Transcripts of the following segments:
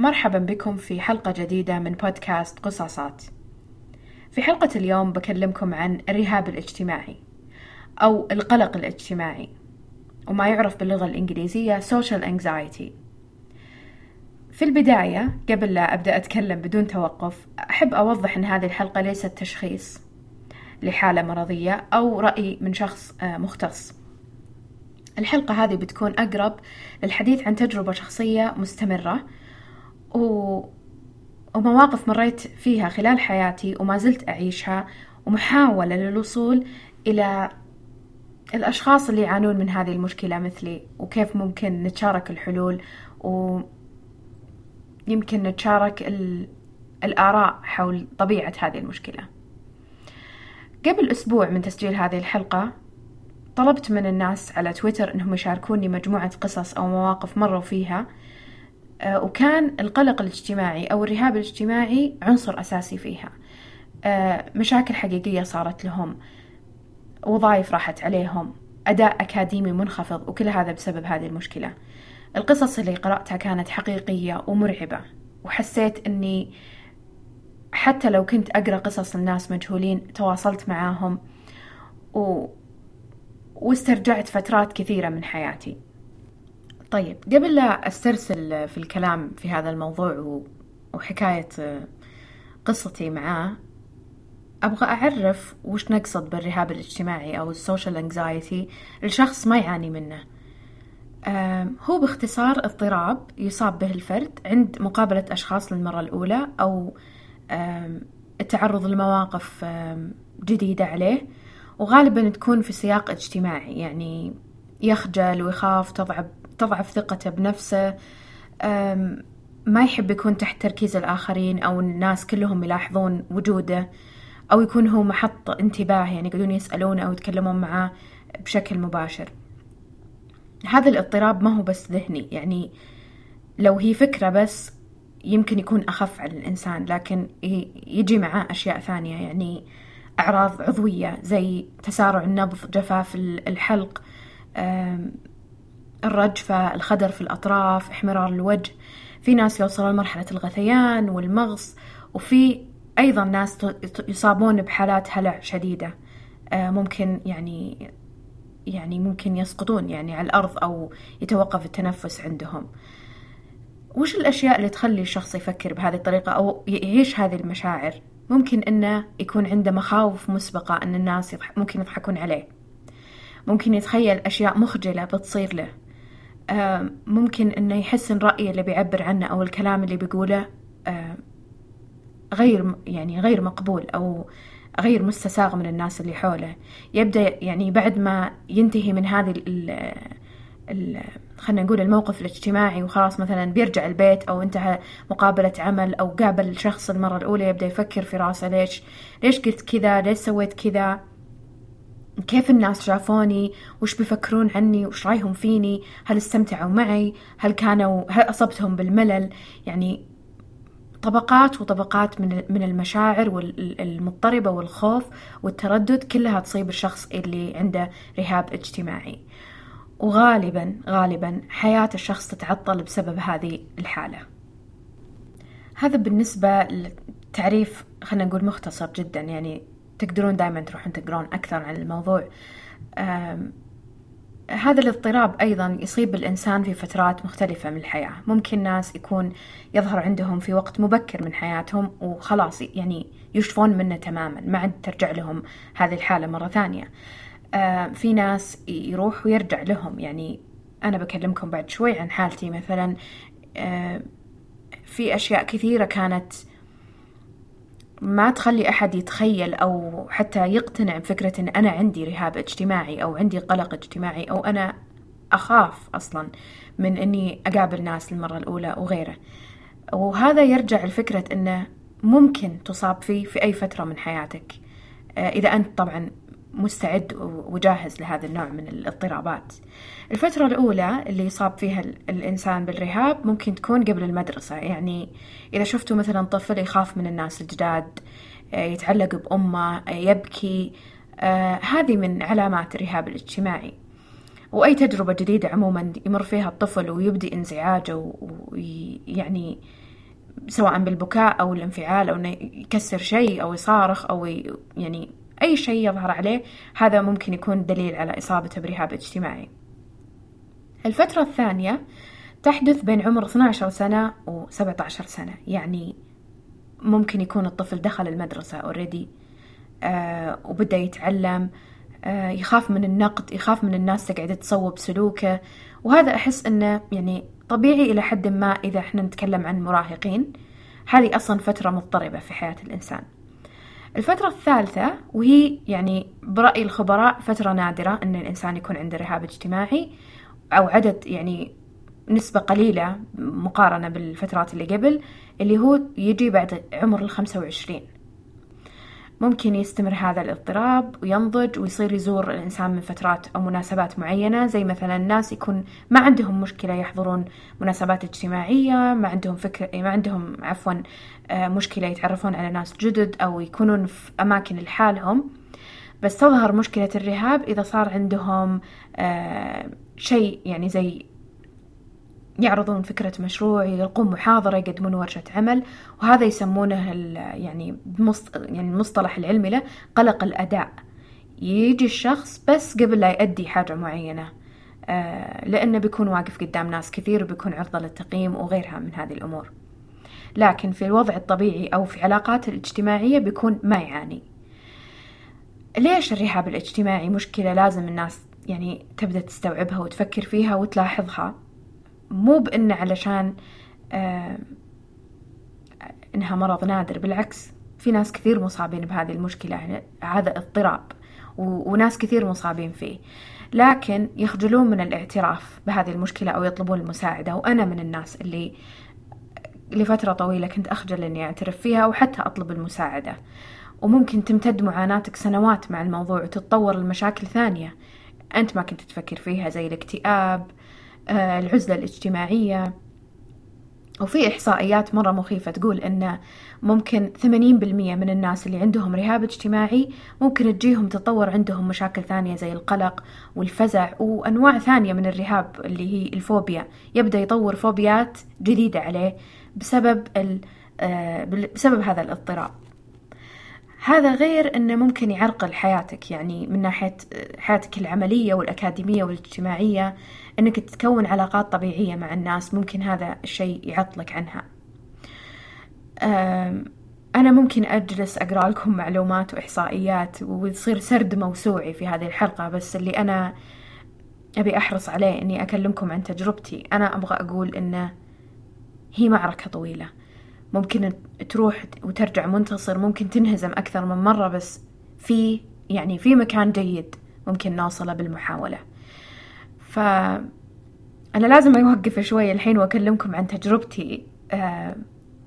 مرحبا بكم في حلقة جديدة من بودكاست قصاصات. في حلقة اليوم بكلمكم عن الرهاب الاجتماعي أو القلق الاجتماعي وما يعرف باللغة الإنجليزية social anxiety. في البداية قبل لا أبدأ أتكلم بدون توقف أحب أوضح أن هذه الحلقة ليست تشخيص لحالة مرضية أو رأي من شخص مختص. الحلقة هذه بتكون أقرب للحديث عن تجربة شخصية مستمرة و... ومواقف مريت فيها خلال حياتي وما زلت أعيشها ومحاولة للوصول إلى الأشخاص اللي يعانون من هذه المشكلة مثلي وكيف ممكن نتشارك الحلول ويمكن نتشارك ال... الآراء حول طبيعة هذه المشكلة. قبل أسبوع من تسجيل هذه الحلقة طلبت من الناس على تويتر إنهم يشاركوني مجموعة قصص أو مواقف مروا فيها وكان القلق الاجتماعي أو الرهاب الاجتماعي عنصر أساسي فيها. آه، مشاكل حقيقية صارت لهم. وظائف راحت عليهم. أداء أكاديمي منخفض وكل هذا بسبب هذه المشكلة. القصص اللي قرأتها كانت حقيقية ومرعبة. وحسيت أني حتى لو كنت أقرأ قصص الناس مجهولين تواصلت معاهم و... واسترجعت فترات كثيرة من حياتي. طيب قبل لا أسترسل في الكلام في هذا الموضوع وحكاية قصتي معاه أبغى أعرف وش نقصد بالرهاب الاجتماعي أو السوشيال انكزايتي الشخص ما يعاني منه. هو باختصار اضطراب يصاب به الفرد عند مقابلة أشخاص للمرة الأولى أو التعرض لمواقف جديدة عليه وغالبا تكون في سياق اجتماعي يعني يخجل ويخاف تضعف تضعف ثقته بنفسه ما يحب يكون تحت تركيز الآخرين أو الناس كلهم يلاحظون وجوده أو يكون هو محط انتباه يعني يقعدون يسألونه أو يتكلمون معاه بشكل مباشر. هذا الاضطراب ما هو بس ذهني يعني لو هي فكرة بس يمكن يكون أخف على الإنسان لكن يجي معاه أشياء ثانية يعني أعراض عضوية زي تسارع النبض جفاف الحلق الرجفة الخدر في الأطراف احمرار الوجه. في ناس يوصلون لمرحلة الغثيان والمغص وفي أيضا ناس يصابون بحالات هلع شديدة. آه، ممكن يعني يعني ممكن يسقطون يعني على الأرض أو يتوقف التنفس عندهم. وش الأشياء اللي تخلي الشخص يفكر بهذه الطريقة أو يعيش هذه المشاعر؟ ممكن إنه يكون عنده مخاوف مسبقة أن الناس يضح ممكن يضحكون عليه. ممكن يتخيل أشياء مخجلة بتصير له. ممكن إنه يحس إن رأيه اللي بيعبر عنه أو الكلام اللي بيقوله آه، غير يعني غير مقبول أو غير مستساغ من الناس اللي حوله. يبدأ يعني بعد ما ينتهي من هذه ال ال خلينا نقول الموقف الاجتماعي وخلاص مثلا بيرجع البيت أو انتهى مقابلة عمل أو قابل شخص المرة الأولى يبدأ يفكر في راسه ليش ليش قلت كذا ليش سويت كذا؟ كيف الناس شافوني؟ وش بيفكرون عني؟ وش رأيهم فيني؟ هل استمتعوا معي؟ هل كانوا هل أصبتهم بالملل؟ يعني طبقات وطبقات من من المشاعر المضطربة والخوف والتردد كلها تصيب الشخص اللي عنده رهاب اجتماعي. وغالبا غالبا حياة الشخص تتعطل بسبب هذه الحالة. هذا بالنسبة لتعريف خلينا نقول مختصر جدا يعني تقدرون دائما تروحون تقرون أكثر عن الموضوع. هذا الاضطراب أيضا يصيب الإنسان في فترات مختلفة من الحياة. ممكن ناس يكون يظهر عندهم في وقت مبكر من حياتهم وخلاص يعني يشفون منه تماما ما عاد ترجع لهم هذه الحالة مرة ثانية. في ناس يروح ويرجع لهم. يعني أنا بكلمكم بعد شوي عن حالتي مثلا في أشياء كثيرة كانت ما تخلي أحد يتخيل أو حتى يقتنع بفكرة أن أنا عندي رهاب اجتماعي أو عندي قلق اجتماعي أو أنا أخاف أصلا من أني أقابل ناس للمرة الأولى وغيره وهذا يرجع لفكرة أنه ممكن تصاب فيه في أي فترة من حياتك. إذا أنت طبعا مستعد وجاهز لهذا النوع من الاضطرابات. الفترة الأولى اللي يصاب فيها الإنسان بالرهاب ممكن تكون قبل المدرسة. يعني إذا شفتوا مثلا طفل يخاف من الناس الجداد آه، يتعلق بأمه آه، يبكي آه هذه من علامات الرهاب الاجتماعي. وأي تجربة جديدة عموما يمر فيها الطفل ويبدي انزعاجه ويعني سواء بالبكاء أو الانفعال أو يكسر شيء أو يصارخ أو يعني أي شيء يظهر عليه هذا ممكن يكون دليل على إصابته برهاب اجتماعي. الفترة الثانية تحدث بين عمر 12 سنة و 17 سنة يعني ممكن يكون الطفل دخل المدرسة اوريدي آه وبدأ يتعلم آه يخاف من النقد يخاف من الناس تقعد تصوب سلوكه وهذا أحس أنه يعني طبيعي إلى حد ما إذا إحنا نتكلم عن مراهقين. هذه أصلا فترة مضطربة في حياة الإنسان. الفترة الثالثة وهي يعني برأي الخبراء فترة نادرة أن الإنسان يكون عنده رهاب اجتماعي أو عدد يعني نسبة قليلة مقارنة بالفترات اللي قبل اللي هو يجي بعد عمر الخمسة وعشرين. ممكن يستمر هذا الاضطراب وينضج ويصير يزور الإنسان من فترات أو مناسبات معينة زي مثلا الناس يكون ما عندهم مشكلة يحضرون مناسبات اجتماعية ما عندهم فكرة ما عندهم عفوا آه، مشكلة يتعرفون على ناس جدد أو يكونون في أماكن لحالهم. بس تظهر مشكلة الرهاب إذا صار عندهم آه، شيء يعني زي يعرضون فكرة مشروع يلقون محاضرة يقدمون ورشة عمل وهذا يسمونه يعني يعني المصطلح العلمي له قلق الأداء. يجي الشخص بس قبل لا يؤدي حاجة معينة. آه، لأنه بيكون واقف قدام ناس كثير وبيكون عرضة للتقييم وغيرها من هذه الأمور. لكن في الوضع الطبيعي أو في علاقاته الاجتماعية بيكون ما يعاني. ليش الرهاب الاجتماعي مشكلة؟ لازم الناس يعني تبدأ تستوعبها وتفكر فيها وتلاحظها. مو بإنه علشان آه إنها مرض نادر بالعكس في ناس كثير مصابين بهذه المشكلة يعني هذا اضطراب وناس كثير مصابين فيه. لكن يخجلون من الاعتراف بهذه المشكلة أو يطلبون المساعدة وأنا من الناس اللي لفترة طويلة كنت أخجل إني أعترف فيها وحتى أطلب المساعدة. وممكن تمتد معاناتك سنوات مع الموضوع وتتطور لمشاكل ثانية. أنت ما كنت تفكر فيها زي الاكتئاب العزلة الاجتماعية. وفي إحصائيات مرة مخيفة تقول إن ممكن 80% من الناس اللي عندهم رهاب اجتماعي ممكن تجيهم تطور عندهم مشاكل ثانية زي القلق والفزع وأنواع ثانية من الرهاب اللي هي الفوبيا. يبدأ يطور فوبيات جديدة عليه بسبب آه، بسبب هذا الاضطراب. هذا غير إنه ممكن يعرقل حياتك يعني من ناحية آه، حياتك العملية والأكاديمية والاجتماعية إنك تكون علاقات طبيعية مع الناس ممكن هذا الشيء يعطلك عنها. أنا ممكن أجلس أقرأ لكم معلومات وإحصائيات ويصير سرد موسوعي في هذه الحلقة بس اللي أنا أبي أحرص عليه إني أكلمكم عن تجربتي. أنا أبغى أقول إنه هي معركة طويلة. ممكن تروح وترجع منتصر ممكن تنهزم أكثر من مرة بس في يعني في مكان جيد ممكن نوصله بالمحاولة. ف أنا لازم أوقف شوي الحين وأكلمكم عن تجربتي آه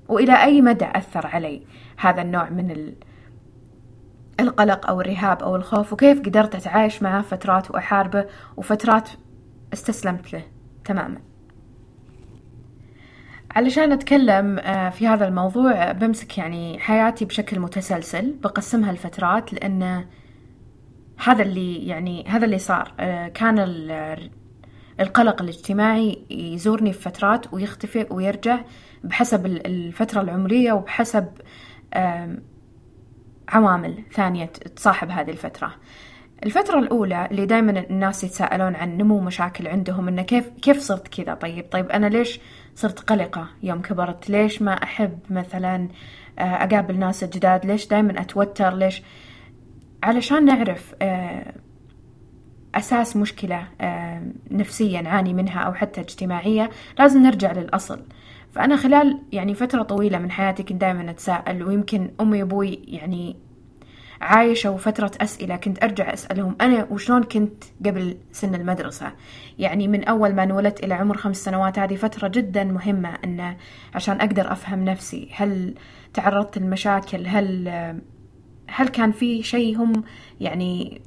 وإلى أي مدى أثر علي هذا النوع من ال... القلق أو الرهاب أو الخوف وكيف قدرت أتعايش معه فترات وأحاربه وفترات استسلمت له تماما. علشان أتكلم آه، في هذا الموضوع بمسك يعني حياتي بشكل متسلسل بقسمها لفترات لأن هذا اللي يعني هذا اللي صار. آه، كان القلق الاجتماعي يزورني في فترات ويختفي ويرجع بحسب الفترة العمرية وبحسب عوامل ثانية تصاحب هذه الفترة. الفترة الأولى اللي دائما الناس يتساءلون عن نمو مشاكل عندهم إنه كيف كيف صرت كذا؟ طيب طيب أنا ليش صرت قلقة يوم كبرت. ليش ما أحب مثلا آه، أقابل ناس جداد؟ ليش دائما أتوتر؟ ليش؟ علشان نعرف آه، أساس مشكلة آه، نفسية نعاني منها أو حتى اجتماعية لازم نرجع للأصل. فأنا خلال يعني فترة طويلة من حياتي كنت دائما أتساءل ويمكن أمي وأبوي يعني عايشة فترة أسئلة. كنت أرجع أسألهم أنا وشلون كنت قبل سن المدرسة. يعني من أول ما انولدت إلى عمر خمس سنوات هذه فترة جدا مهمة أن عشان أقدر أفهم نفسي. هل تعرضت لمشاكل هل هل كان في شيء هم يعني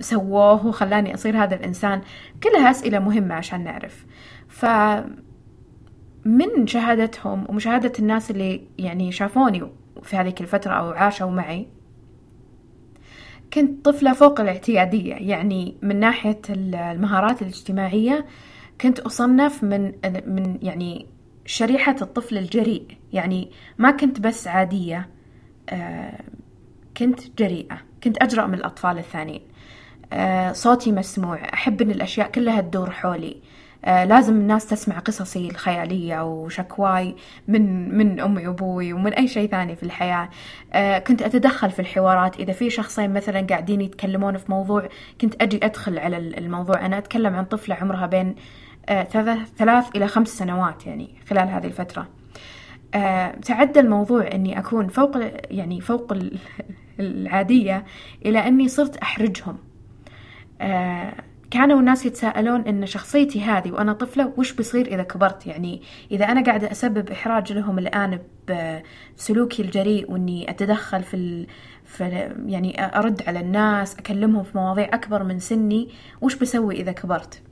سووه وخلاني أصير هذا الإنسان؟ كلها أسئلة مهمة عشان نعرف. ف من شهادتهم ومشاهدة الناس اللي يعني شافوني في هذيك الفترة أو عاشوا معي كنت طفلة فوق الاعتيادية يعني من ناحية المهارات الاجتماعية كنت أصنف من من يعني شريحة الطفل الجريء يعني ما كنت بس عادية آه، كنت جريئة كنت أجرأ من الأطفال الثانيين. آه، صوتي مسموع أحب أن الأشياء كلها تدور حولي. لازم الناس تسمع قصصي الخيالية وشكواي من من أمي وأبوي ومن أي شيء ثاني في الحياة. كنت أتدخل في الحوارات. إذا في شخصين مثلا قاعدين يتكلمون في موضوع كنت أجي أدخل على الموضوع. أنا أتكلم عن طفلة عمرها بين ثلاث إلى خمس سنوات يعني خلال هذه الفترة. آه، تعدى الموضوع إني أكون فوق يعني فوق العادية إلى إني صرت أحرجهم. آه، كانوا الناس يتساءلون إن شخصيتي هذه وأنا طفلة وش بيصير إذا كبرت؟ يعني إذا أنا قاعدة أسبب إحراج لهم الآن بسلوكي الجريء وإني أتدخل في ال... في يعني أرد على الناس أكلمهم في مواضيع أكبر من سني وش بسوي إذا كبرت؟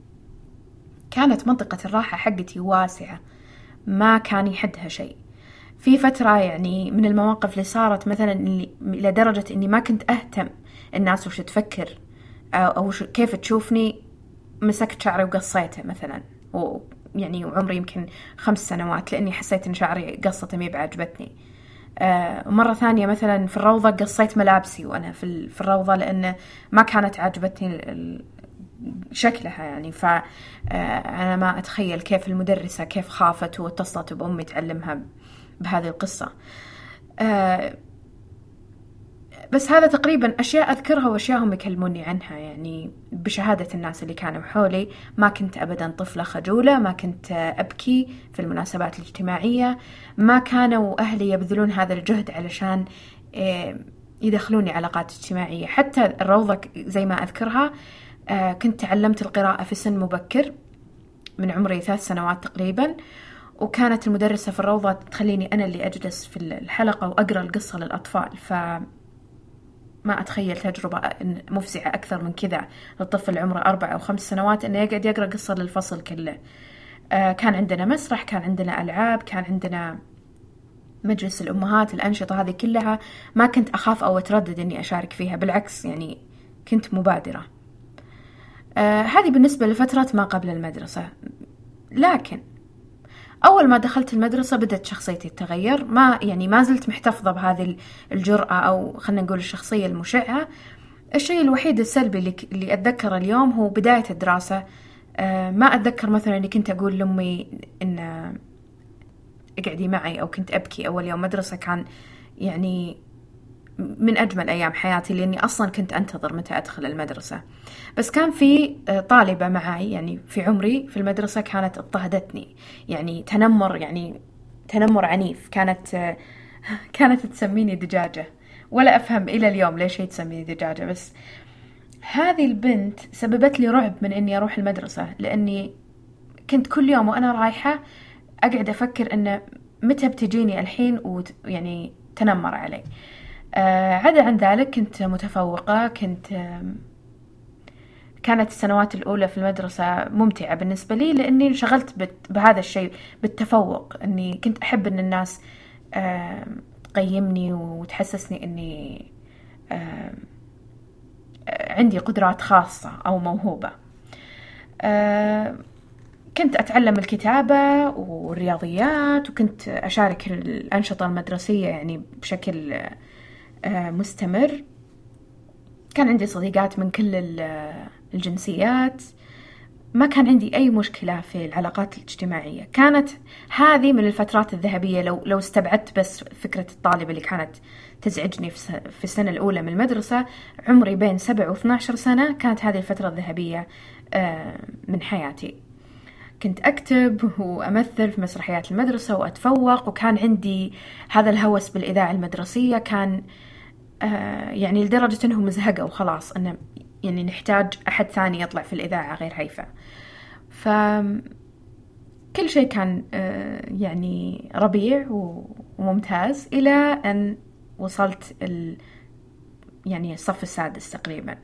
كانت منطقة الراحة حقتي واسعة ما كان يحدها شيء. في فترة يعني من المواقف اللي صارت مثلا إلى درجة إني ما كنت أهتم الناس وش تفكر. أو, كيف تشوفني مسكت شعري وقصيته مثلا؟ ويعني وعمري يمكن خمس سنوات لأني حسيت إن شعري قصته مي بعجبتني. آه مرة ثانية مثلا في الروضة قصيت ملابسي وأنا في, في الروضة لأن ما كانت عجبتني شكلها يعني. فأنا ما أتخيل كيف المدرسة كيف خافت واتصلت بأمي تعلمها بهذه القصة. آه، بس هذا تقريبا أشياء أذكرها وأشياء هم يكلموني عنها. يعني بشهادة الناس اللي كانوا حولي ما كنت أبدا طفلة خجولة ما كنت أبكي في المناسبات الاجتماعية ما كانوا أهلي يبذلون هذا الجهد علشان آه، يدخلوني علاقات اجتماعية. حتى الروضة زي ما أذكرها آه، كنت تعلمت القراءة في سن مبكر من عمري ثلاث سنوات تقريبا. وكانت المدرسة في الروضة تخليني أنا اللي أجلس في الحلقة وأقرأ القصة للأطفال. ف ما أتخيل تجربة مفزعة أكثر من كذا للطفل عمره أربع أو خمس سنوات إنه يقعد يقرأ قصة للفصل كله. آه، كان عندنا مسرح كان عندنا ألعاب كان عندنا مجلس الأمهات الأنشطة هذه كلها. ما كنت أخاف أو أتردد إني أشارك فيها بالعكس يعني كنت مبادرة. آه هذه بالنسبة لفترة ما قبل المدرسة. لكن أول ما دخلت المدرسة بدأت شخصيتي تتغير. ما يعني ما زلت محتفظة بهذه الجرأة أو خلينا نقول الشخصية المشعة. الشيء الوحيد السلبي اللي, اللي أتذكره اليوم هو بداية الدراسة. آه ما أتذكر مثلا إني كنت أقول لأمي إن اقعدي معي أو كنت أبكي أول يوم مدرسة. كان يعني من أجمل أيام حياتي لأني أصلا كنت أنتظر متى أدخل المدرسة. بس كان في آه، طالبة معي يعني في عمري في المدرسة كانت اضطهدتني. يعني تنمر يعني تنمر عنيف. كانت آه، كانت تسميني دجاجة. ولا أفهم إلى اليوم ليش هي تسميني دجاجة. بس هذه البنت سببت لي رعب من إني أروح المدرسة لأني كنت كل يوم وأنا رايحة أقعد أفكر إنه متى بتجيني الحين ويعني تنمر علي. عدا عن ذلك كنت متفوقة كنت آه كانت السنوات الأولى في المدرسة ممتعة بالنسبة لي لأني انشغلت بهذا الشيء بالتفوق. أني كنت أحب أن الناس آه تقيمني وتحسسني أني آه عندي قدرات خاصة أو موهوبة. آه كنت أتعلم الكتابة والرياضيات وكنت أشارك الأنشطة المدرسية يعني بشكل آه، مستمر. كان عندي صديقات من كل الجنسيات. ما كان عندي أي مشكلة في العلاقات الاجتماعية. كانت هذه من الفترات الذهبية لو, لو استبعدت بس فكرة الطالبة اللي كانت تزعجني في السنة الأولى من المدرسة عمري بين سبع واثنى عشر سنة كانت هذه الفترة الذهبية آه، من حياتي. كنت أكتب وأمثل في مسرحيات المدرسة وأتفوق وكان عندي هذا الهوس بالإذاعة المدرسية. كان آه، يعني لدرجة أنهم زهقوا خلاص أنه يعني نحتاج أحد ثاني يطلع في الإذاعة غير هيفا. ف كل شيء كان آه، يعني ربيع وممتاز إلى أن وصلت ال يعني الصف السادس تقريبا.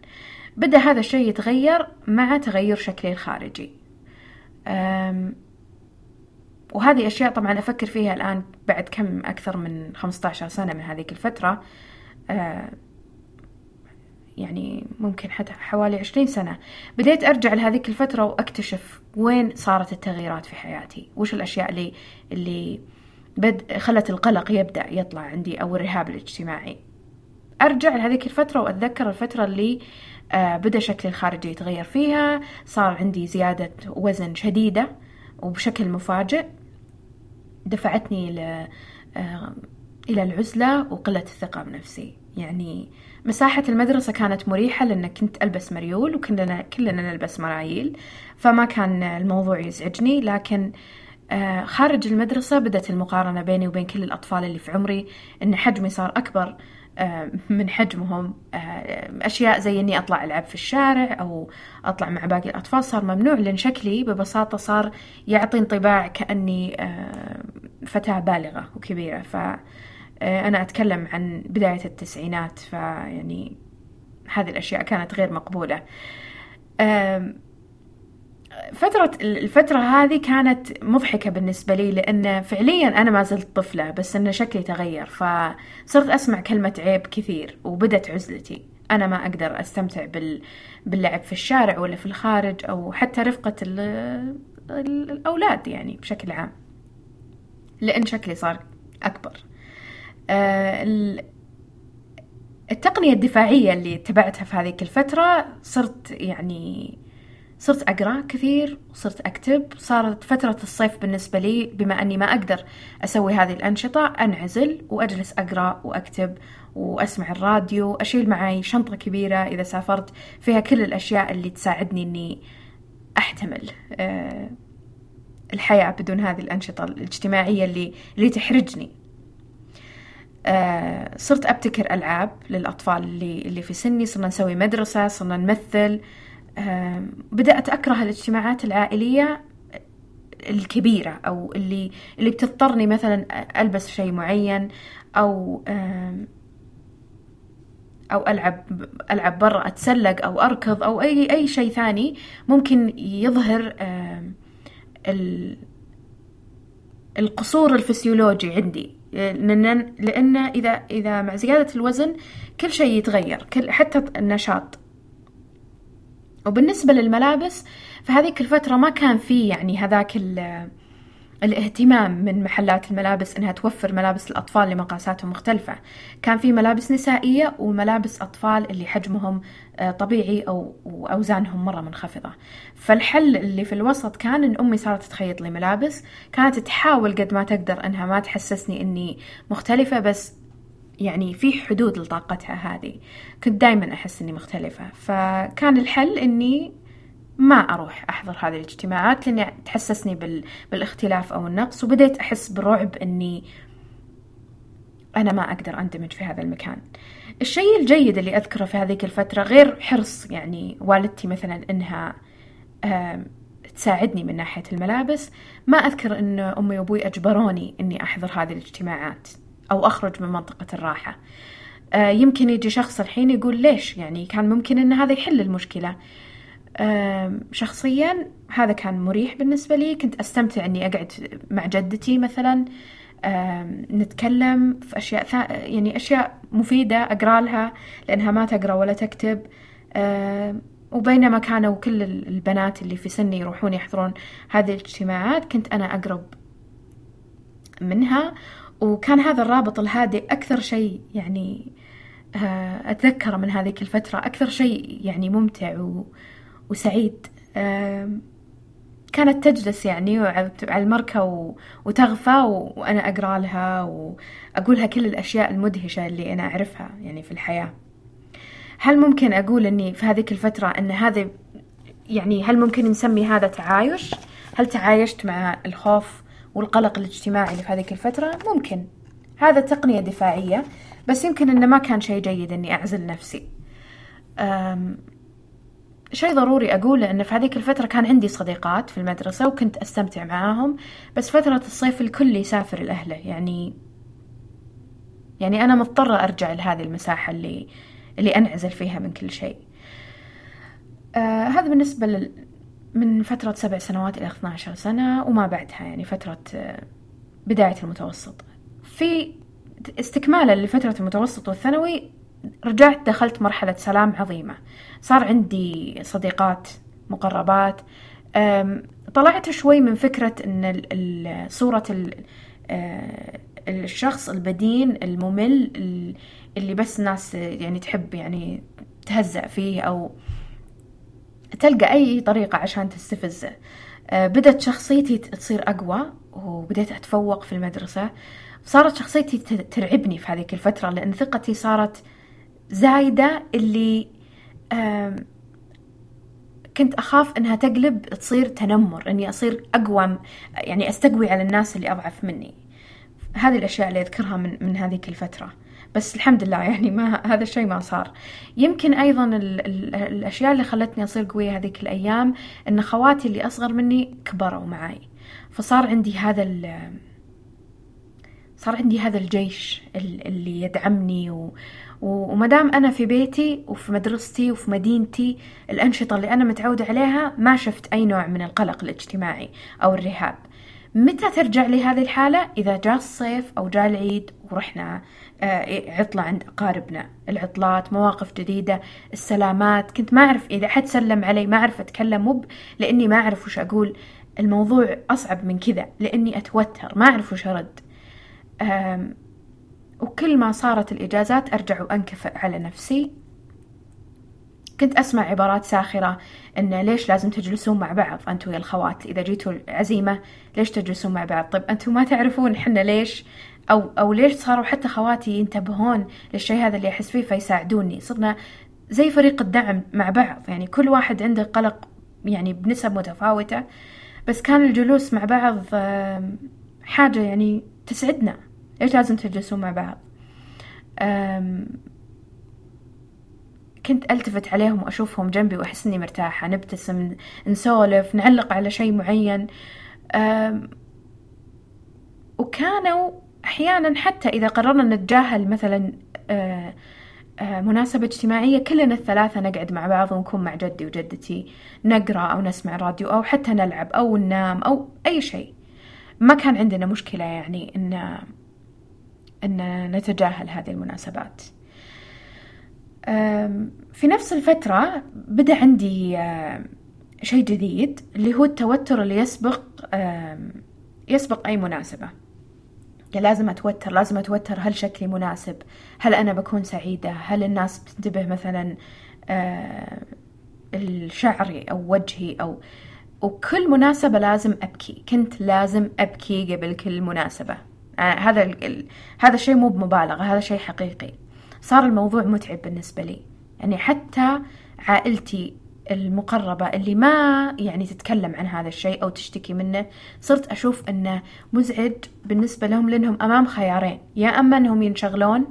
بدأ هذا الشيء يتغير مع تغير شكلي الخارجي. وهذه أشياء طبعا أفكر فيها الآن بعد كم أكثر من 15 سنة من هذيك الفترة. يعني ممكن حتى حوالي عشرين سنة. بديت أرجع لهذيك الفترة وأكتشف وين صارت التغييرات في حياتي. وش الأشياء اللي اللي بد خلت القلق يبدأ يطلع عندي أو الرهاب الاجتماعي. أرجع لهذيك الفترة وأتذكر الفترة اللي آه بدأ شكلي الخارجي يتغير فيها صار عندي زيادة وزن شديدة وبشكل مفاجئ. دفعتني ل آه إلى العزلة وقلة الثقة بنفسي. يعني مساحة المدرسة كانت مريحة لأن كنت ألبس مريول وكلنا كلنا نلبس مرايل فما كان الموضوع يزعجني. لكن آه خارج المدرسة بدأت المقارنة بيني وبين كل الأطفال اللي في عمري إن حجمي صار أكبر آه من حجمهم. آه أشياء زي إني أطلع ألعب في الشارع أو أطلع مع باقي الأطفال صار ممنوع لأن شكلي ببساطة صار يعطي انطباع كأني فتاة بالغة وكبيرة. ف أنا أتكلم عن بداية التسعينات فيعني هذه الأشياء كانت غير مقبولة. فترة الفترة هذه كانت مضحكة بالنسبة لي لأن فعليا أنا ما زلت طفلة بس أن شكلي تغير فصرت أسمع كلمة عيب كثير وبدت عزلتي. أنا ما أقدر أستمتع بال... باللعب في الشارع ولا في الخارج أو حتى رفقة ال... الأولاد يعني بشكل عام لأن شكلي صار أكبر. التقنية الدفاعية اللي اتبعتها في هذيك الفترة صرت يعني صرت أقرأ كثير وصرت أكتب. صارت فترة الصيف بالنسبة لي بما أني ما أقدر أسوي هذه الأنشطة أنعزل وأجلس أقرأ وأكتب وأسمع الراديو أشيل معي شنطة كبيرة إذا سافرت. فيها كل الأشياء اللي تساعدني أني أحتمل الحياة بدون هذه الأنشطة الاجتماعية اللي اللي تحرجني. آه صرت أبتكر ألعاب للأطفال اللي اللي في سني. صرنا نسوي مدرسة صرنا نمثل. آه بدأت أكره الاجتماعات العائلية الكبيرة أو اللي اللي بتضطرني مثلا ألبس شيء معين أو آه أو العب ألعب برا أتسلق أو أركض أو اي أي شيء ثاني ممكن يظهر القصور الفسيولوجي عندي. لأن, إذا إذا مع زيادة الوزن كل شيء يتغير كل حتى النشاط. وبالنسبة للملابس فهذيك الفترة ما كان في يعني هذاك الاهتمام من محلات الملابس إنها توفر ملابس الأطفال لمقاساتهم مختلفة. كان في ملابس نسائية وملابس أطفال اللي حجمهم آه، طبيعي أو اوزانهم مرة منخفضة. فالحل اللي في الوسط كان إن أمي صارت تخيط لي ملابس. كانت تحاول قد ما تقدر إنها ما تحسسني إني مختلفة بس يعني في حدود لطاقتها هذه. كنت دائما أحس إني مختلفة. فكان الحل إني ما أروح أحضر هذه الاجتماعات لأني تحسسني بال... بالاختلاف أو النقص وبديت أحس برعب أني أنا ما أقدر أندمج في هذا المكان. الشيء الجيد اللي أذكره في هذيك الفترة غير حرص يعني والدتي مثلا إنها تساعدني من ناحية الملابس ما أذكر أن أمي وأبوي أجبروني أني أحضر هذه الاجتماعات أو أخرج من منطقة الراحة. يمكن يجي شخص الحين يقول ليش؟ يعني كان ممكن أن هذا يحل المشكلة. شخصيا هذا كان مريح بالنسبة لي. كنت أستمتع أني أقعد مع جدتي مثلا نتكلم في أشياء ثا... يعني أشياء مفيدة أقرأ لها لأنها ما تقرأ ولا تكتب. وبينما كانوا كل البنات اللي في سني يروحون يحضرون هذه الاجتماعات كنت أنا أقرب منها. وكان هذا الرابط الهادئ أكثر شيء يعني آه، أتذكره من هذيك الفترة. أكثر شيء يعني ممتع و... وسعيد كانت تجلس يعني على المركة وتغفى وأنا أقرأ لها وأقولها كل الأشياء المدهشة اللي أنا أعرفها يعني في الحياة هل ممكن أقول أني في هذيك الفترة أن هذا يعني هل ممكن نسمي هذا تعايش؟ هل تعايشت مع الخوف والقلق الاجتماعي اللي في هذيك الفترة؟ ممكن هذا تقنية دفاعية بس يمكن أنه ما كان شيء جيد أني أعزل نفسي شيء ضروري أقوله إن في هذيك الفترة كان عندي صديقات في المدرسة وكنت أستمتع معاهم بس فترة الصيف الكل يسافر لأهله. يعني يعني أنا مضطرة أرجع لهذه المساحة اللي اللي أنعزل فيها من كل شيء. آه هذا بالنسبة لل... من فترة سبع سنوات إلى 12 سنة وما بعدها يعني فترة آه بداية المتوسط. في استكمالا لفترة المتوسط والثانوي رجعت دخلت مرحلة سلام عظيمة. صار عندي صديقات مقربات. طلعت شوي من فكرة أن صورة آه، الشخص البدين الممل اللي بس الناس يعني تحب يعني تهزأ فيه أو تلقى أي طريقة عشان تستفزه. آه، بدأت شخصيتي تصير أقوى وبديت أتفوق في المدرسة. صارت شخصيتي ترعبني في هذيك الفترة لأن ثقتي صارت زايدة اللي كنت أخاف إنها تقلب تصير تنمر إني أصير أقوى يعني أستقوي على الناس اللي أضعف مني. هذه الأشياء اللي أذكرها من من هذيك الفترة. بس الحمد لله يعني ما هذا الشيء ما صار. يمكن أيضا ال ال الأشياء اللي خلتني أصير قوية هذيك الأيام إن خواتي اللي أصغر مني كبروا معي فصار عندي هذا صار عندي هذا الجيش اللي يدعمني و... وما دام أنا في بيتي وفي مدرستي وفي مدينتي الأنشطة اللي أنا متعودة عليها ما شفت أي نوع من القلق الاجتماعي أو الرهاب. متى ترجع لي هذه الحالة؟ إذا جاء الصيف أو جاء العيد ورحنا آه، عطلة عند أقاربنا. العطلات مواقف جديدة السلامات. كنت ما أعرف إذا حد سلم علي ما أعرف أتكلم مو لأني ما أعرف وش أقول. الموضوع أصعب من كذا لأني أتوتر ما أعرف وش أرد. وكل ما صارت الإجازات أرجع وأنكفئ على نفسي. كنت أسمع عبارات ساخرة إن ليش لازم تجلسون مع بعض؟ أنتوا يا الخوات إذا جيتوا العزيمة ليش تجلسون مع بعض؟ طيب أنتوا ما تعرفون حنا ليش؟ أو أو ليش صاروا حتى خواتي ينتبهون للشيء هذا اللي أحس فيه فيساعدوني؟ صرنا زي فريق الدعم مع بعض يعني كل واحد عنده قلق يعني بنسب متفاوتة. بس كان الجلوس مع بعض حاجة يعني تسعدنا. ليش لازم تجلسون مع بعض كنت ألتفت عليهم وأشوفهم جنبي وأحس إني مرتاحة. نبتسم نسولف نعلق على شيء معين. وكانوا أحيانا حتى إذا قررنا نتجاهل مثلا أه، أه، مناسبة اجتماعية كلنا الثلاثة نقعد مع بعض ونكون مع جدي وجدتي نقرأ أو نسمع راديو أو حتى نلعب أو ننام أو أي شيء. ما كان عندنا مشكلة يعني إن أن نتجاهل هذه المناسبات. في نفس الفترة بدأ عندي شيء جديد اللي هو التوتر اللي يسبق يسبق أي مناسبة. يعني لازم أتوتر لازم أتوتر هل شكلي مناسب؟ هل أنا بكون سعيدة؟ هل الناس بتنتبه مثلا لشعري أو وجهي أو وكل مناسبة لازم أبكي. كنت لازم أبكي قبل كل مناسبة. آه، هذا ال... هذا الشيء مو بمبالغة هذا شيء حقيقي. صار الموضوع متعب بالنسبة لي. يعني حتى عائلتي المقربة اللي ما يعني تتكلم عن هذا الشيء أو تشتكي منه صرت أشوف أنه مزعج بالنسبة لهم لأنهم أمام خيارين. يا أما أنهم ينشغلون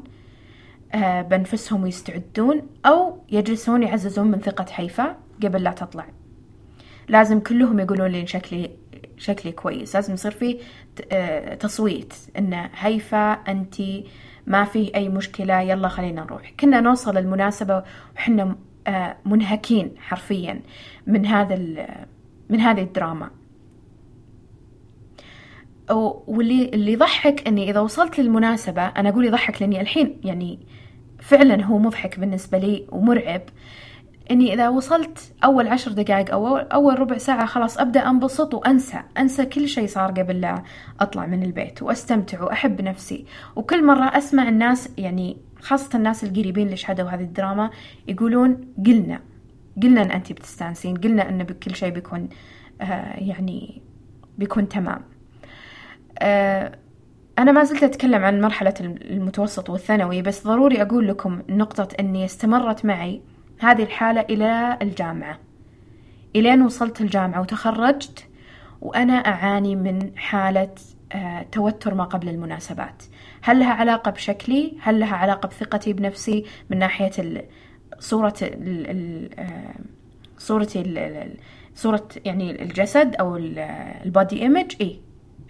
آه، بأنفسهم ويستعدون أو يجلسون يعززون من ثقة حيفا قبل لا تطلع. لازم كلهم يقولون لي شكلي شكلي كويس. لازم يصير في آه، تصويت انه هيفا انت ما في أي مشكلة يلا خلينا نروح. كنا نوصل المناسبة وحنا آه، منهكين حرفيا من هذا من هذه الدراما. واللي اللي يضحك إني إذا وصلت للمناسبة أنا أقول يضحك لأني الحين يعني فعلا هو مضحك بالنسبة لي ومرعب. إني إذا وصلت أول عشر دقائق أو أول ربع ساعة خلاص أبدأ أنبسط وأنسى أنسى كل شيء صار قبل لا أطلع من البيت وأستمتع وأحب نفسي. وكل مرة أسمع الناس يعني خاصة الناس القريبين اللي شهدوا هذه الدراما يقولون قلنا قلنا إن انت بتستانسين قلنا إن كل شيء بيكون آه يعني بيكون تمام. آه أنا ما زلت أتكلم عن مرحلة المتوسط والثانوي بس ضروري أقول لكم نقطة أني استمرت معي هذه الحالة إلى الجامعة. إلين وصلت الجامعة وتخرجت وأنا أعاني من حالة آه، توتر ما قبل المناسبات. هل لها علاقة بشكلي؟ هل لها علاقة بثقتي بنفسي؟ من ناحية صورة آه، صورتي صورة يعني الجسد أو البودي إيمج إيه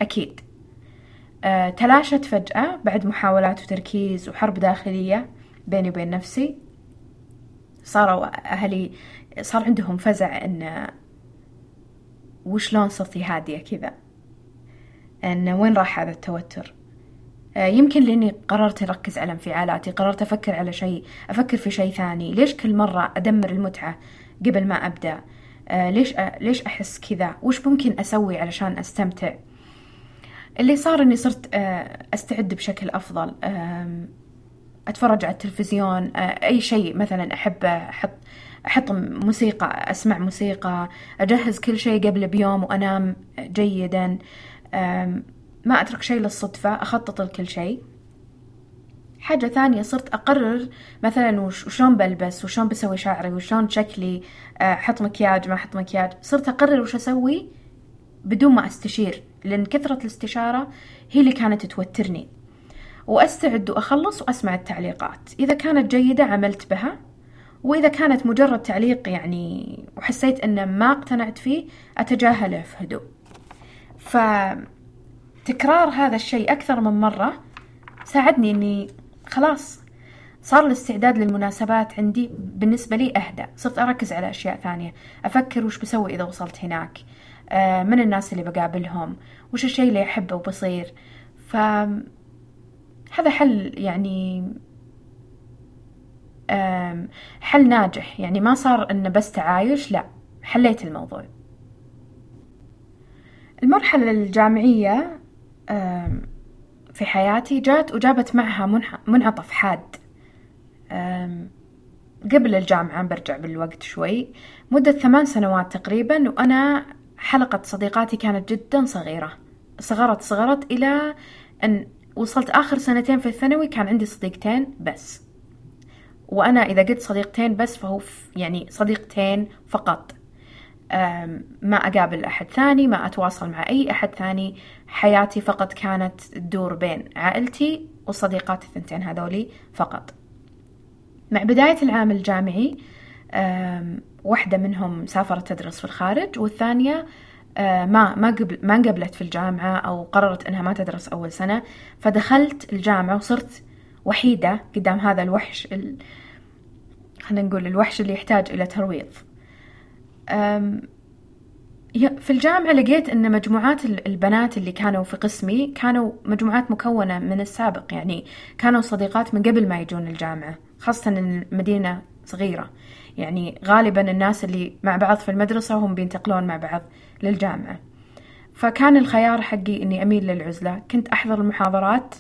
أكيد. آه، تلاشت فجأة بعد محاولات وتركيز وحرب داخلية بيني وبين نفسي. صاروا أهلي صار عندهم فزع إن وشلون صرتي هادية كذا إن وين راح هذا التوتر؟ يمكن لأني قررت أركز على انفعالاتي قررت أفكر على شيء أفكر في شيء ثاني. ليش كل مرة أدمر المتعة قبل ما أبدأ؟ ليش ليش أحس كذا؟ وش ممكن أسوي علشان أستمتع؟ اللي صار إني صرت أستعد بشكل أفضل. أتفرج على التلفزيون أي شيء مثلا أحب أحط أحط موسيقى أسمع موسيقى أجهز كل شيء قبل بيوم وأنام جيدا ما أترك شيء للصدفة أخطط لكل شيء. حاجة ثانية صرت أقرر مثلا وشلون بلبس وشلون بسوي شعري وشلون شكلي أحط مكياج ما أحط مكياج. صرت أقرر وش أسوي بدون ما أستشير لأن كثرة الاستشارة هي اللي كانت توترني وأستعد وأخلص وأسمع التعليقات. إذا كانت جيدة عملت بها وإذا كانت مجرد تعليق يعني وحسيت أنه ما اقتنعت فيه أتجاهله في هدوء. فتكرار هذا الشيء أكثر من مرة ساعدني أني خلاص صار الاستعداد للمناسبات عندي بالنسبة لي أهدى. صرت أركز على أشياء ثانية. أفكر وش بسوي إذا وصلت هناك. آه، من الناس اللي بقابلهم؟ وش الشيء اللي أحبه وبصير؟ ف هذا حل يعني حل ناجح. يعني ما صار إنه بس تعايش لا حليت الموضوع. المرحلة الجامعية في حياتي جات وجابت معها منعطف حاد. قبل الجامعة برجع بالوقت شوي مدة ثمان سنوات تقريبا وأنا حلقة صديقاتي كانت جدا صغيرة. صغرت صغرت إلى أن وصلت آخر سنتين في الثانوي كان عندي صديقتين بس. وأنا إذا قلت صديقتين بس فهو يعني صديقتين فقط. ما أقابل أحد ثاني ما أتواصل مع أي أحد ثاني. حياتي فقط كانت تدور بين عائلتي وصديقاتي الثنتين هذولي فقط. مع بداية العام الجامعي واحدة منهم سافرت تدرس في الخارج والثانية ما ما قبل ما انقبلت في الجامعة أو قررت إنها ما تدرس أول سنة فدخلت الجامعة وصرت وحيدة قدام هذا الوحش ال... خلينا نقول الوحش اللي يحتاج إلى ترويض. في الجامعة لقيت أن مجموعات البنات اللي كانوا في قسمي كانوا مجموعات مكونة من السابق يعني كانوا صديقات من قبل ما يجون الجامعة خاصة أن المدينة صغيرة. يعني غالبا الناس اللي مع بعض في المدرسة هم بينتقلون مع بعض. للجامعة. فكان الخيار حقي إني أميل للعزلة. كنت أحضر المحاضرات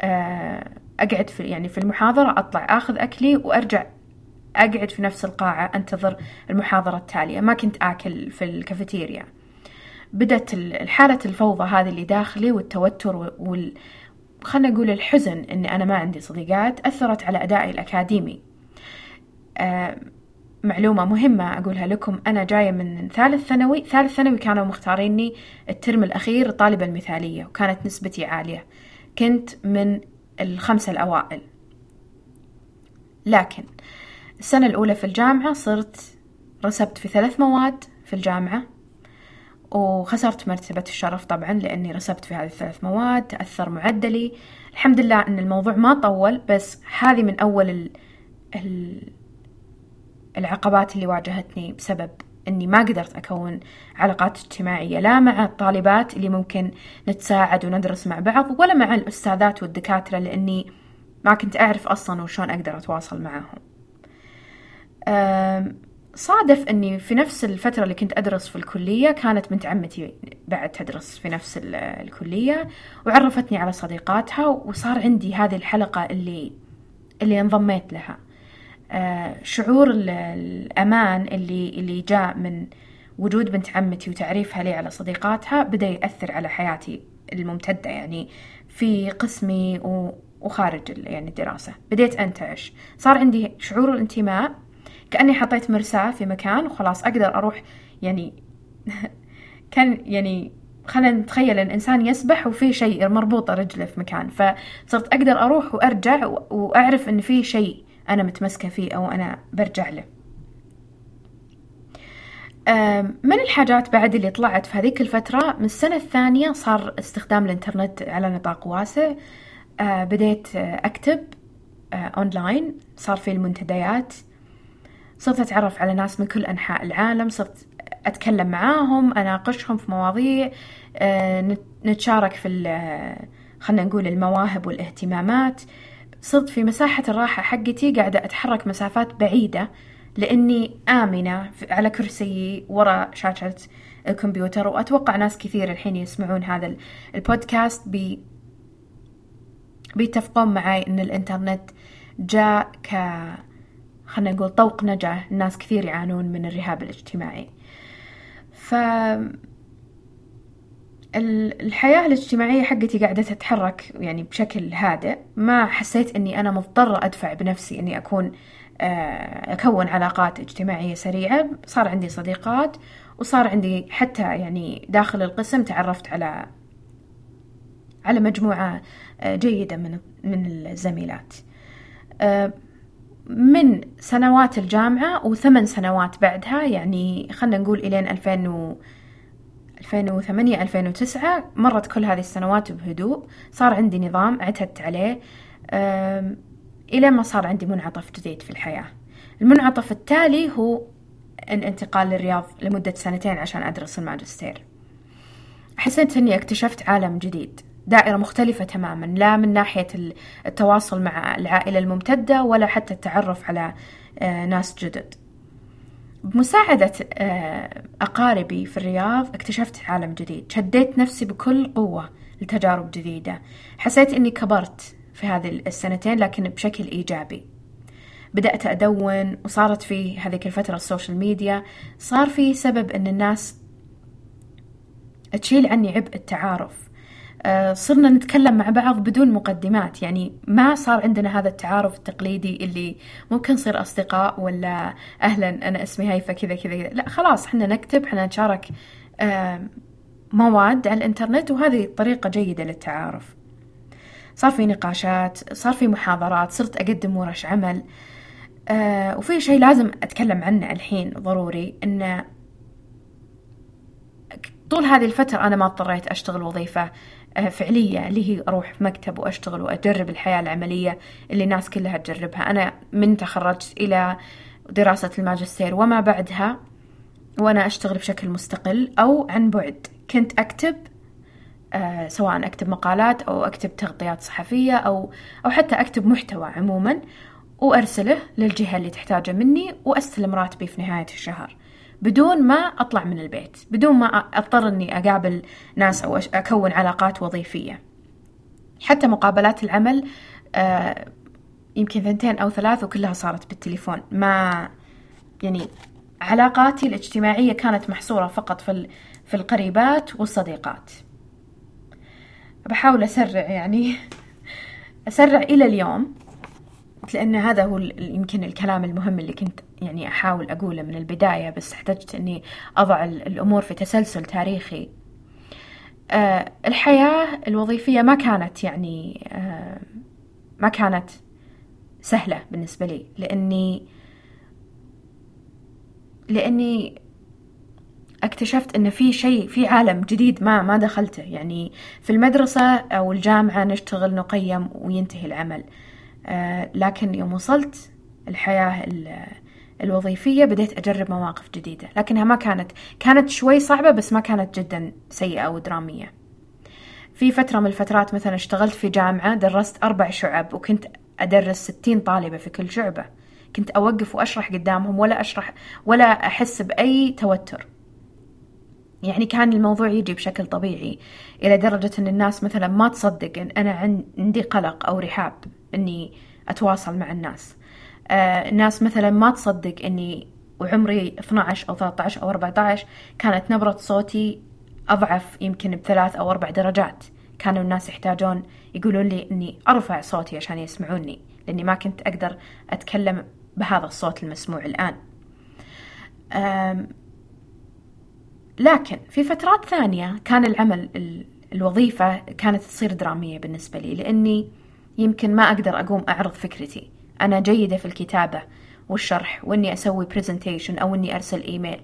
آه، أقعد في يعني في المحاضرة أطلع أخذ أكلي وأرجع أقعد في نفس القاعة أنتظر المحاضرة التالية. ما كنت آكل في الكافيتيريا. بدت الحالة الفوضى هذه اللي داخلي والتوتر وال خلنا نقول الحزن إني أنا ما عندي صديقات أثرت على أدائي الأكاديمي. آه معلومة مهمة أقولها لكم. أنا جاية من ثالث ثانوي. ثالث ثانوي كانوا مختاريني الترم الأخير الطالبة المثالية وكانت نسبتي عالية. كنت من الخمسة الأوائل. لكن السنة الأولى في الجامعة صرت رسبت في ثلاث مواد في الجامعة وخسرت مرتبة الشرف طبعا لأني رسبت في هذه الثلاث مواد تأثر معدلي. الحمد لله أن الموضوع ما طول بس هذه من أول ال... ال... العقبات اللي واجهتني بسبب إني ما قدرت أكون علاقات اجتماعية لا مع الطالبات اللي ممكن نتساعد وندرس مع بعض ولا مع الأستاذات والدكاترة لإني ما كنت أعرف أصلا وشون أقدر أتواصل معاهم صادف إني في نفس الفترة اللي كنت أدرس في الكلية كانت بنت عمتي بعد تدرس في نفس الكلية وعرفتني على صديقاتها وصار عندي هذه الحلقة اللي اللي انضميت لها. شعور الأمان اللي اللي جاء من وجود بنت عمتي وتعريفها لي على صديقاتها بدأ يأثر على حياتي الممتدة يعني في قسمي وخارج يعني الدراسة. بديت أنتعش. صار عندي شعور الانتماء كأني حطيت مرساة في مكان وخلاص أقدر أروح يعني كان يعني خلينا نتخيل إن إنسان يسبح وفي شيء مربوطة رجله في مكان فصرت أقدر أروح وأرجع وأعرف إن في شيء أنا متمسكة فيه أو أنا برجع له. من الحاجات بعد اللي طلعت في هذيك الفترة؟ من السنة الثانية صار استخدام الإنترنت على نطاق واسع. أه، بديت أكتب أه، أونلاين. صار في المنتديات. صرت أتعرف على ناس من كل أنحاء العالم. صرت أتكلم معاهم أناقشهم في مواضيع. أه، نتشارك في خلنا نقول المواهب والاهتمامات. صرت في مساحة الراحة حقتي قاعدة أتحرك مسافات بعيدة لأني آمنة على كرسيي وراء شاشة الكمبيوتر وأتوقع ناس كثير الحين يسمعون هذا البودكاست بي بيتفقون معي أن الإنترنت جاء ك خلنا نقول طوق نجاة الناس كثير يعانون من الرهاب الاجتماعي. ف الحياة الاجتماعية حقتي قاعدة تتحرك يعني بشكل هادئ. ما حسيت إني أنا مضطرة أدفع بنفسي إني أكون آه، أكون علاقات اجتماعية سريعة. صار عندي صديقات وصار عندي حتى يعني داخل القسم تعرفت على على مجموعة آه، جيدة من من الزميلات. آه، من سنوات الجامعة وثمان سنوات بعدها يعني خلنا نقول إلين 2000 و 2008 2009 مرت كل هذه السنوات بهدوء. صار عندي نظام اعتدت عليه إلى ما صار عندي منعطف جديد في الحياة. المنعطف التالي هو الانتقال للرياض لمدة سنتين عشان أدرس الماجستير. حسيت أني اكتشفت عالم جديد دائرة مختلفة تماما لا من ناحية التواصل مع العائلة الممتدة ولا حتى التعرف على آه، ناس جدد. بمساعدة آه، أقاربي في الرياض اكتشفت عالم جديد. شديت نفسي بكل قوة لتجارب جديدة. حسيت أني كبرت في هذه السنتين لكن بشكل إيجابي. بدأت أدون وصارت في هذيك الفترة ال social media. صار في سبب أن الناس تشيل عني عبء التعارف. صرنا نتكلم مع بعض بدون مقدمات. يعني ما صار عندنا هذا التعارف التقليدي اللي ممكن نصير أصدقاء ولا أهلا أنا اسمي هيفا كذا كذا لا خلاص إحنا نكتب إحنا نشارك آه، مواد على الإنترنت وهذه طريقة جيدة للتعارف. صار في نقاشات صار في محاضرات صرت أقدم ورش عمل. آه وفي شيء لازم أتكلم عنه الحين ضروري إنه طول هذه الفترة أنا ما اضطريت أشتغل وظيفة. آه، فعلية اللي هي أروح مكتب وأشتغل وأجرب الحياة العملية اللي الناس كلها تجربها. أنا من تخرجت إلى دراسة الماجستير وما بعدها وأنا أشتغل بشكل مستقل أو عن بعد. كنت أكتب آه سواء أكتب مقالات أو أكتب تغطيات صحفية أو أو حتى أكتب محتوى عموما وأرسله للجهة اللي تحتاجه مني وأستلم راتبي في نهاية الشهر. بدون ما أطلع من البيت بدون ما أضطر أني أقابل ناس أو أكون علاقات وظيفية. حتى مقابلات العمل آه يمكن ثنتين أو ثلاث وكلها صارت بالتليفون. ما يعني علاقاتي الاجتماعية كانت محصورة فقط في في القريبات والصديقات. بحاول أسرع يعني أسرع إلى اليوم. لأن هذا هو يمكن الكلام المهم اللي كنت يعني أحاول أقوله من البداية بس احتجت أني أضع الأمور في تسلسل تاريخي. أه الحياة الوظيفية ما كانت يعني أه ما كانت سهلة بالنسبة لي لأني لأني اكتشفت أن في شيء في عالم جديد ما ما دخلته. يعني في المدرسة أو الجامعة نشتغل نقيم وينتهي العمل. آه لكن يوم وصلت الحياة الوظيفية بديت أجرب مواقف جديدة. لكنها ما كانت كانت شوي صعبة بس ما كانت جدا سيئة ودرامية في فترة من الفترات مثلا اشتغلت في جامعة درست أربع شعب وكنت أدرس ستين طالبة في كل شعبة. كنت أوقف وأشرح قدامهم ولا أشرح ولا أحس بأي توتر. يعني كان الموضوع يجي بشكل طبيعي إلى درجة أن الناس مثلا ما تصدق أن أنا عندي قلق أو رحاب. أني أتواصل مع الناس. آه ناس مثلا ما تصدق إني وعمري 12 أو 13 أو 14 كانت نبرة صوتي أضعف يمكن بثلاث أو أربع درجات. كانوا الناس يحتاجون يقولون لي إني أرفع صوتي عشان يسمعوني لأني ما كنت أقدر أتكلم بهذا الصوت المسموع الآن. لكن في فترات ثانية كان العمل الوظيفة كانت تصير درامية بالنسبة لي لأني يمكن ما أقدر أقوم أعرض فكرتي. أنا جيدة في الكتابة والشرح وإني أسوي برزنتيشن أو إني أرسل إيميل.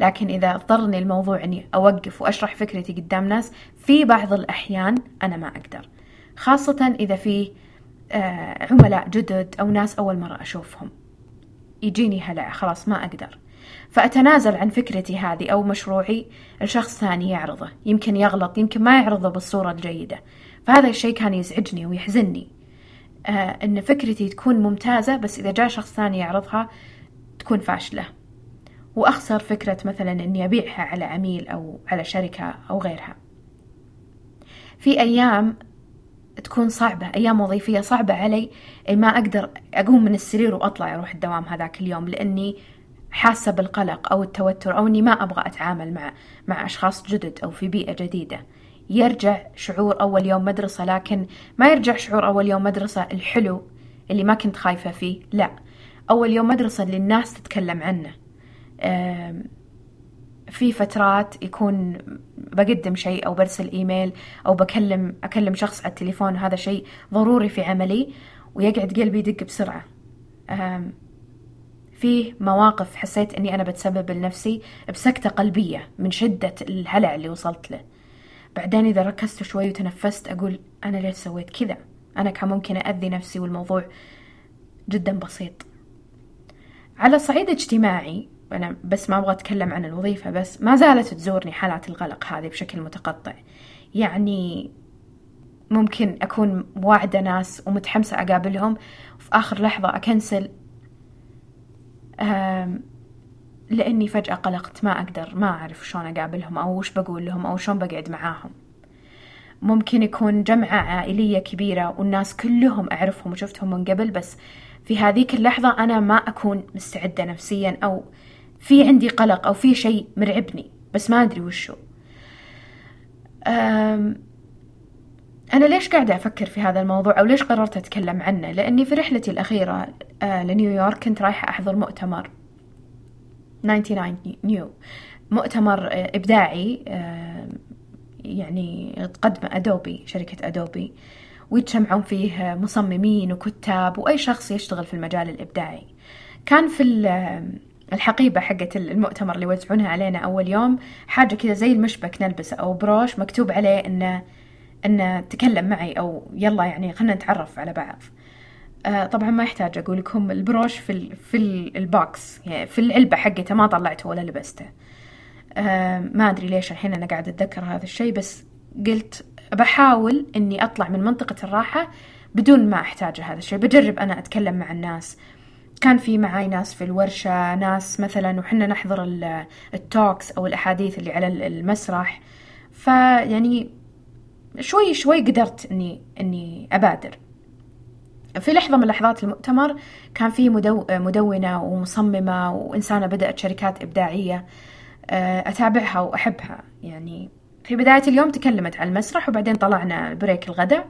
لكن إذا اضطرني الموضوع إني أوقف وأشرح فكرتي قدام ناس في بعض الأحيان أنا ما أقدر. خاصة إذا في آه، عملاء جدد أو ناس أول مرة أشوفهم. يجيني هلع خلاص ما أقدر. فأتنازل عن فكرتي هذه أو مشروعي لشخص ثاني يعرضه. يمكن يغلط يمكن ما يعرضه بالصورة الجيدة. فهذا الشيء كان يزعجني ويحزنني. آه إن فكرتي تكون ممتازة بس إذا جاء شخص ثاني يعرضها تكون فاشلة. وأخسر فكرة مثلا إني أبيعها على عميل أو على شركة أو غيرها. في أيام تكون صعبة أيام وظيفية صعبة علي ما أقدر أقوم من السرير وأطلع أروح الدوام هذاك اليوم لأني حاسة بالقلق أو التوتر أو إني ما أبغى أتعامل مع مع أشخاص جدد أو في بيئة جديدة. يرجع شعور أول يوم مدرسة لكن ما يرجع شعور أول يوم مدرسة الحلو اللي ما كنت خايفة فيه لا. أول يوم مدرسة اللي الناس تتكلم عنه. في فترات يكون بقدم شيء أو برسل إيميل أو بكلم أكلم شخص على التليفون هذا شيء ضروري في عملي ويقعد قلبي يدق بسرعة. في مواقف حسيت أني أنا بتسبب لنفسي بسكتة قلبية من شدة الهلع اللي وصلت له. بعدين إذا ركزت شوي وتنفست أقول أنا ليش سويت كذا؟ أنا كان ممكن أذي نفسي والموضوع جدا بسيط. على صعيد اجتماعي أنا بس ما أبغى أتكلم عن الوظيفة بس ما زالت تزورني حالات القلق هذه بشكل متقطع. يعني ممكن أكون واعدة ناس ومتحمسة أقابلهم وفي آخر لحظة أكنسل. لأني فجأة قلقت ما أقدر ما أعرف شلون أقابلهم أو وش بقول لهم أو شلون بقعد معاهم. ممكن يكون جمعة عائلية كبيرة والناس كلهم أعرفهم وشفتهم من قبل بس في هذيك اللحظة أنا ما أكون مستعدة نفسيا أو في عندي قلق أو في شيء مرعبني بس ما أدري وشو. أنا ليش قاعدة أفكر في هذا الموضوع أو ليش قررت أتكلم عنه؟ لأني في رحلتي الأخيرة آه، لنيويورك كنت رايحة أحضر مؤتمر. 99 نيو. مؤتمر آه، إبداعي يعني تقدم أدوبي شركة أدوبي ويتجمعون فيه مصممين وكتاب وأي شخص يشتغل في المجال الإبداعي. كان في الحقيبة حقت المؤتمر اللي يوزعونها علينا أول يوم حاجة كذا زي المشبك نلبسه أو بروش مكتوب عليه إنه إنه تكلم معي أو يلا يعني خلنا نتعرف على بعض. آه طبعا ما يحتاج أقول لكم البروش في في ال ال box يعني في العلبة حقته ما طلعته ولا لبسته. آه ما أدري ليش الحين أنا قاعدة أتذكر هذا الشيء بس قلت بحاول إني أطلع من منطقة الراحة بدون ما أحتاج هذا الشيء. بجرب أنا أتكلم مع الناس. كان في معاي ناس في الورشة ناس مثلا وحنا نحضر التوكس أو الأحاديث اللي على المسرح. فيعني شوي شوي قدرت إني إني أبادر. في لحظة من لحظات المؤتمر كان في مدو مدونة ومصممة وإنسانة بدأت شركات إبداعية آه، أتابعها وأحبها. يعني في بداية اليوم تكلمت على المسرح وبعدين طلعنا بريك الغداء.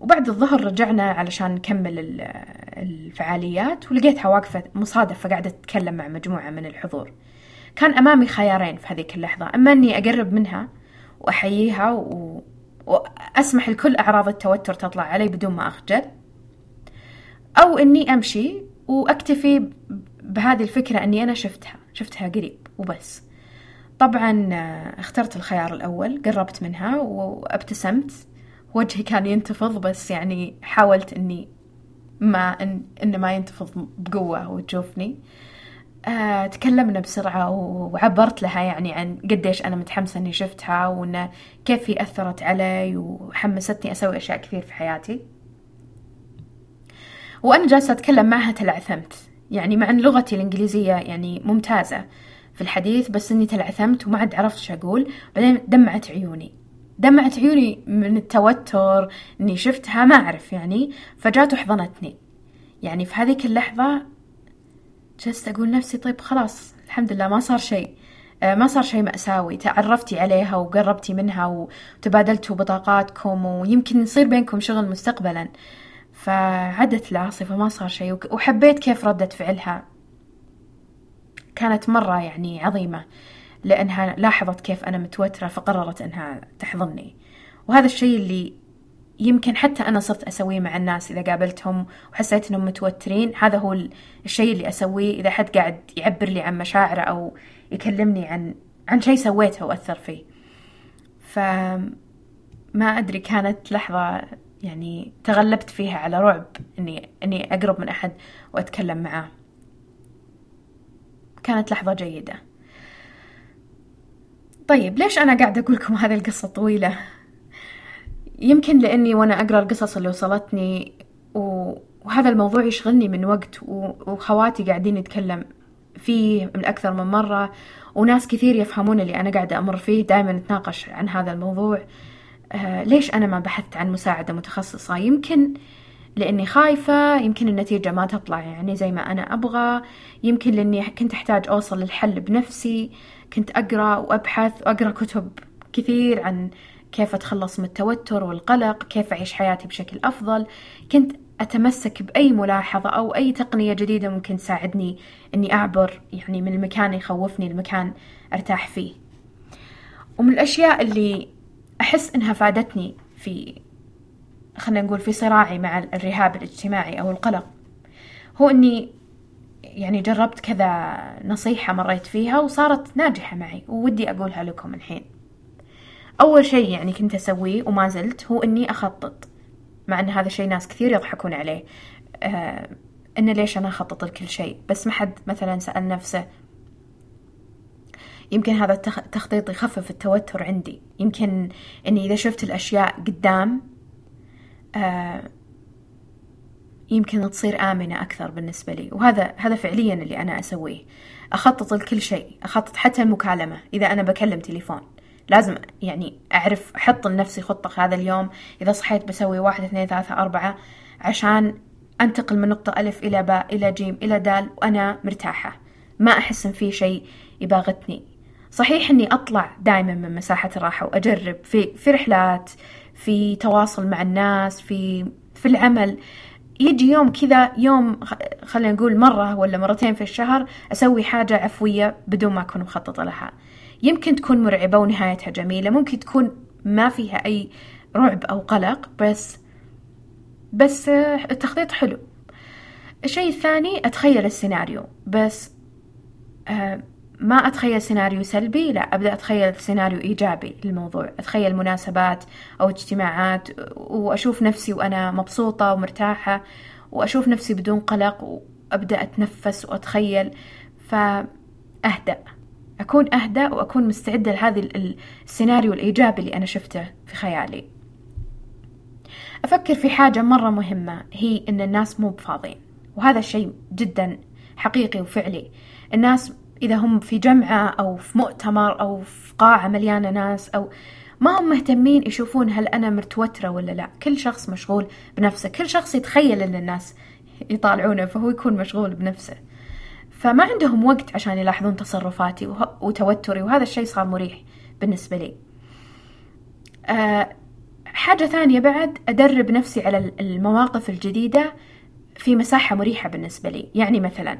وبعد الظهر رجعنا علشان نكمل الفعاليات ولقيتها واقفة مصادفة قاعدة تتكلم مع مجموعة من الحضور. كان أمامي خيارين في هذيك اللحظة أما أني أقرب منها وأحييها و... وأسمح لكل أعراض التوتر تطلع علي بدون ما أخجل. أو أني أمشي وأكتفي بهذه الفكرة أني أنا شفتها شفتها قريب وبس. طبعا اخترت الخيار الأول قربت منها وأبتسمت. وجهي كان ينتفض بس يعني حاولت إني ما إن إنه ما ينتفض بقوة وتشوفني. آه تكلمنا بسرعة وعبرت لها يعني عن قديش أنا متحمسة إني شفتها وإنه كيف هي أثرت علي وحمستني أسوي أشياء كثير في حياتي. وأنا جالسة أتكلم معها تلعثمت يعني مع أن لغتي الإنجليزية يعني ممتازة في الحديث بس إني تلعثمت وما عاد عرفت شو أقول. بعدين دمعت عيوني. دمعت عيوني من التوتر إني شفتها ما أعرف يعني. فجات وحضنتني. يعني في هذيك اللحظة جلست أقول نفسي طيب خلاص الحمد لله ما صار شيء. آه، ما صار شيء مأساوي. تعرفتي عليها وقربتي منها وتبادلتوا بطاقاتكم ويمكن يصير بينكم شغل مستقبلا. فعدت العاصفة ما صار شيء. وحبيت كيف ردت فعلها. كانت مرة يعني عظيمة لأنها لاحظت كيف أنا متوترة فقررت أنها تحضني. وهذا الشيء اللي يمكن حتى أنا صرت أسويه مع الناس إذا قابلتهم وحسيت أنهم متوترين. هذا هو الشيء اللي أسويه إذا حد قاعد يعبر لي عن مشاعره أو يكلمني عن عن شيء سويته وأثر فيه. فما أدري كانت لحظة يعني تغلبت فيها على رعب إني إني أقرب من أحد وأتكلم معاه. كانت لحظة جيدة. طيب ليش أنا قاعدة أقول لكم هذه القصة طويلة؟ يمكن لأني وأنا أقرأ القصص اللي وصلتني وهذا الموضوع يشغلني من وقت وخواتي قاعدين يتكلم فيه من أكثر من مرة وناس كثير يفهمون اللي أنا قاعدة أمر فيه دائما نتناقش عن هذا الموضوع. آه ليش أنا ما بحثت عن مساعدة متخصصة؟ يمكن لأني خايفة يمكن النتيجة ما تطلع يعني زي ما أنا أبغى. يمكن لأني كنت أحتاج أوصل للحل بنفسي. كنت أقرأ وأبحث وأقرأ كتب كثير عن كيف أتخلص من التوتر والقلق كيف أعيش حياتي بشكل أفضل. كنت أتمسك بأي ملاحظة أو أي تقنية جديدة ممكن تساعدني إني أعبر يعني من المكان يخوفني المكان أرتاح فيه. ومن الأشياء اللي أحس إنها فادتني في خلينا نقول في صراعي مع الرهاب الاجتماعي أو القلق هو إني يعني جربت كذا نصيحة مريت فيها وصارت ناجحة معي وودي أقولها لكم الحين. أول شيء يعني كنت أسويه وما زلت هو إني أخطط مع أن هذا الشيء ناس كثير يضحكون عليه. آه إن ليش أنا أخطط لكل شيء؟ بس ما حد مثلا سأل نفسه. يمكن هذا التخطيط يخفف التوتر عندي. يمكن إني إذا شفت الأشياء قدام آه يمكن تصير آمنة أكثر بالنسبة لي. وهذا هذا فعليا اللي أنا أسويه. أخطط لكل شيء أخطط حتى المكالمة. إذا أنا بكلم تليفون. لازم يعني أعرف أحط لنفسي خطة هذا اليوم. إذا صحيت بسوي واحد اثنين ثلاثة أربعة عشان أنتقل من نقطة ألف إلى باء إلى جيم إلى دال وأنا مرتاحة. ما أحس إن في شيء يباغتني. صحيح إني أطلع دائما من مساحة الراحة وأجرب. في في رحلات في تواصل مع الناس في في العمل. يجي يوم كذا يوم خلينا نقول مرة ولا مرتين في الشهر أسوي حاجة عفوية بدون ما أكون مخططة لها. يمكن تكون مرعبة ونهايتها جميلة. ممكن تكون ما فيها أي رعب أو قلق بس بس التخطيط حلو. الشيء الثاني أتخيل السيناريو. بس آه، ما أتخيل سيناريو سلبي لا أبدأ أتخيل سيناريو إيجابي للموضوع. أتخيل مناسبات أو اجتماعات وأشوف نفسي وأنا مبسوطة ومرتاحة وأشوف نفسي بدون قلق وأبدأ أتنفس وأتخيل. فأهدأ. أكون أهدى وأكون مستعدة لهذا السيناريو الإيجابي اللي أنا شفته في خيالي. أفكر في حاجة مرة مهمة هي إن الناس مو بفاضيين. وهذا الشيء جدا حقيقي وفعلي. الناس إذا هم في جمعة أو في مؤتمر أو في قاعة مليانة ناس أو ما هم مهتمين يشوفون هل أنا متوترة ولا لا. كل شخص مشغول بنفسه. كل شخص يتخيل أن الناس يطالعونه فهو يكون مشغول بنفسه. فما عندهم وقت عشان يلاحظون تصرفاتي وتوتري وهذا الشيء صار مريح بالنسبة لي. أه حاجة ثانية بعد أدرب نفسي على المواقف الجديدة في مساحة مريحة بالنسبة لي. يعني مثلا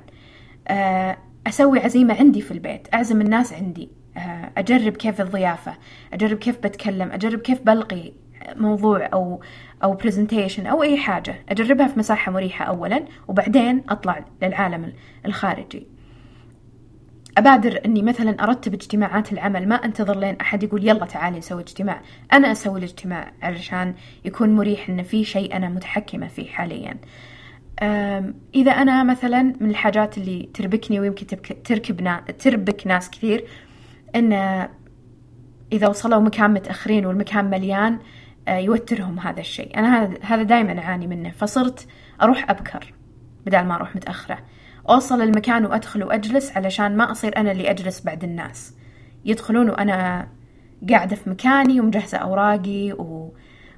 أه أسوي عزيمة عندي في البيت أعزم الناس عندي أه أجرب كيف الضيافة أجرب كيف بتكلم أجرب كيف بلقي موضوع أو أو برزنتيشن أو أي حاجة. أجربها في مساحة مريحة أولا وبعدين أطلع للعالم الخارجي. أبادر أني مثلا أرتب اجتماعات العمل. ما أنتظر لين أحد يقول يلا تعالي نسوي اجتماع. أنا أسوي الاجتماع علشان يكون مريح أن في شيء أنا متحكمة فيه حاليا. إذا أنا مثلا من الحاجات اللي تربكني ويمكن تركب تربك ناس كثير أن إذا وصلوا مكان متأخرين والمكان مليان آه، يوترهم هذا الشيء. أنا هذا هذا دائما أعاني منه. فصرت أروح أبكر بدل ما أروح متأخرة. أوصل المكان وأدخل وأجلس علشان ما أصير أنا اللي أجلس بعد الناس. يدخلون وأنا قاعدة في مكاني ومجهزة أوراقي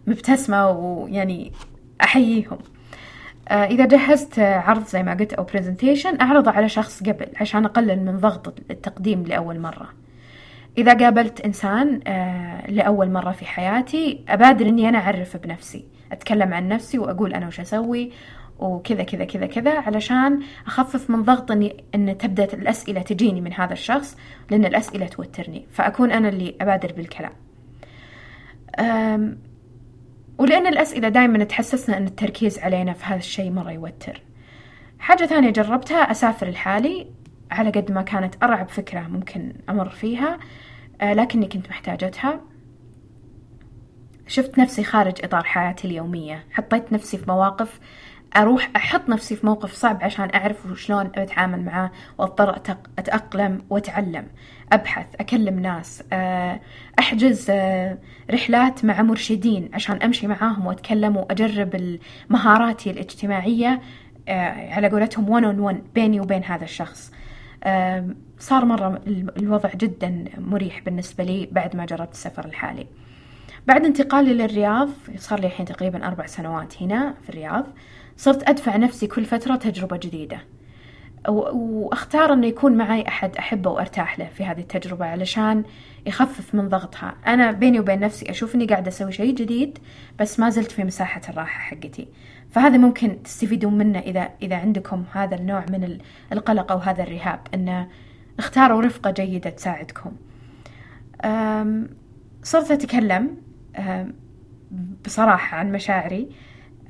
ومبتسمة ويعني أحييهم. آه، إذا جهزت عرض زي ما قلت أو برزنتيشن أعرضه على شخص قبل عشان أقلل من ضغط التقديم لأول مرة. إذا قابلت إنسان آه لأول مرة في حياتي أبادر إني أنا أعرف بنفسي أتكلم عن نفسي وأقول أنا وش أسوي وكذا كذا كذا كذا علشان أخفف من ضغط إني إن تبدأ الأسئلة تجيني من هذا الشخص لأن الأسئلة توترني فأكون أنا اللي أبادر بالكلام. ولأن الأسئلة دائما تحسسنا أن التركيز علينا في هذا الشيء مرة يوتر. حاجة ثانية جربتها أسافر لحالي على قد ما كانت أرعب فكرة ممكن أمر فيها. لكني كنت محتاجتها. شفت نفسي خارج إطار حياتي اليومية. حطيت نفسي في مواقف أروح أحط نفسي في موقف صعب عشان أعرف شلون أتعامل معاه وأضطر أتأقلم وأتعلم. أبحث أكلم ناس آه، أحجز آه، رحلات مع مرشدين عشان أمشي معاهم وأتكلم وأجرب مهاراتي الاجتماعية آه، على قولتهم ون اون ون بيني وبين هذا الشخص. صار مرة الوضع جدا مريح بالنسبة لي بعد ما جربت السفر الحالي. بعد انتقالي للرياض صار لي الحين تقريبا أربع سنوات هنا في الرياض صرت أدفع نفسي كل فترة تجربة جديدة. واختار إنه يكون معي أحد أحبه وأرتاح له في هذه التجربة علشان يخفف من ضغطها. أنا بيني وبين نفسي أشوف إني قاعدة أسوي شيء جديد بس ما زلت في مساحة الراحة حقتي. فهذا ممكن تستفيدون منه إذا إذا عندكم هذا النوع من القلق أو هذا الرهاب انه اختاروا رفقة جيدة تساعدكم. صرت أتكلم بصراحة عن مشاعري.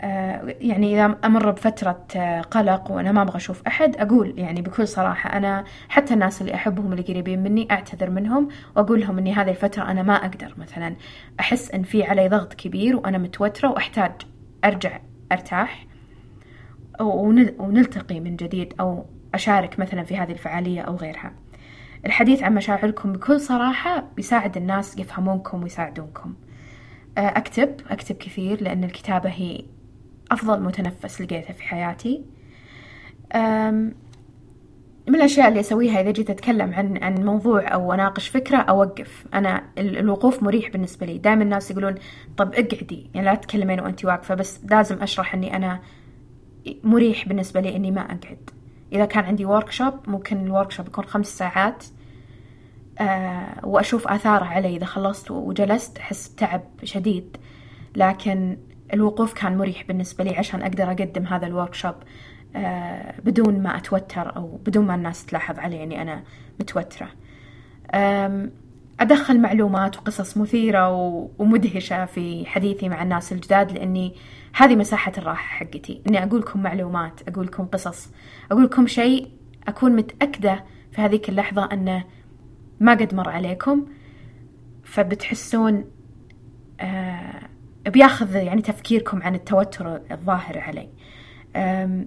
آه، يعني إذا أمر بفترة قلق وأنا ما أبغى أشوف أحد أقول يعني بكل صراحة أنا حتى الناس اللي أحبهم اللي قريبين مني أعتذر منهم وأقول لهم إني هذه الفترة أنا ما أقدر مثلا. أحس إن في علي ضغط كبير وأنا متوترة وأحتاج أرجع أرتاح ونلتقي من جديد أو أشارك مثلا في هذه الفعالية أو غيرها. الحديث عن مشاعركم بكل صراحة بيساعد الناس يفهمونكم ويساعدونكم. أكتب أكتب كثير لأن الكتابة هي أفضل متنفس لقيته في حياتي. من الأشياء اللي أسويها إذا جيت أتكلم عن عن موضوع أو أناقش فكرة أوقف. أنا الوقوف مريح بالنسبة لي. دائما الناس يقولون طب اقعدي. يعني لا تتكلمين وأنت واقفة بس لازم أشرح إني أنا مريح بالنسبة لي إني ما أقعد. إذا كان عندي workshop ممكن ال workshop يكون خمس ساعات أه وأشوف آثاره علي. إذا خلصت وجلست أحس بتعب شديد. لكن الوقوف كان مريح بالنسبة لي عشان أقدر أقدم هذا ال workshop آه، بدون ما أتوتر أو بدون ما الناس تلاحظ علي أني أنا متوترة. أدخل معلومات وقصص مثيرة ومدهشة في حديثي مع الناس الجداد لأني هذه مساحة الراحة حقتي. إني أقول لكم معلومات أقول لكم قصص أقول لكم شيء أكون متأكدة في هذيك اللحظة أنه ما قد مر عليكم. فبتحسون آه بياخذ يعني تفكيركم عن التوتر الظاهر علي.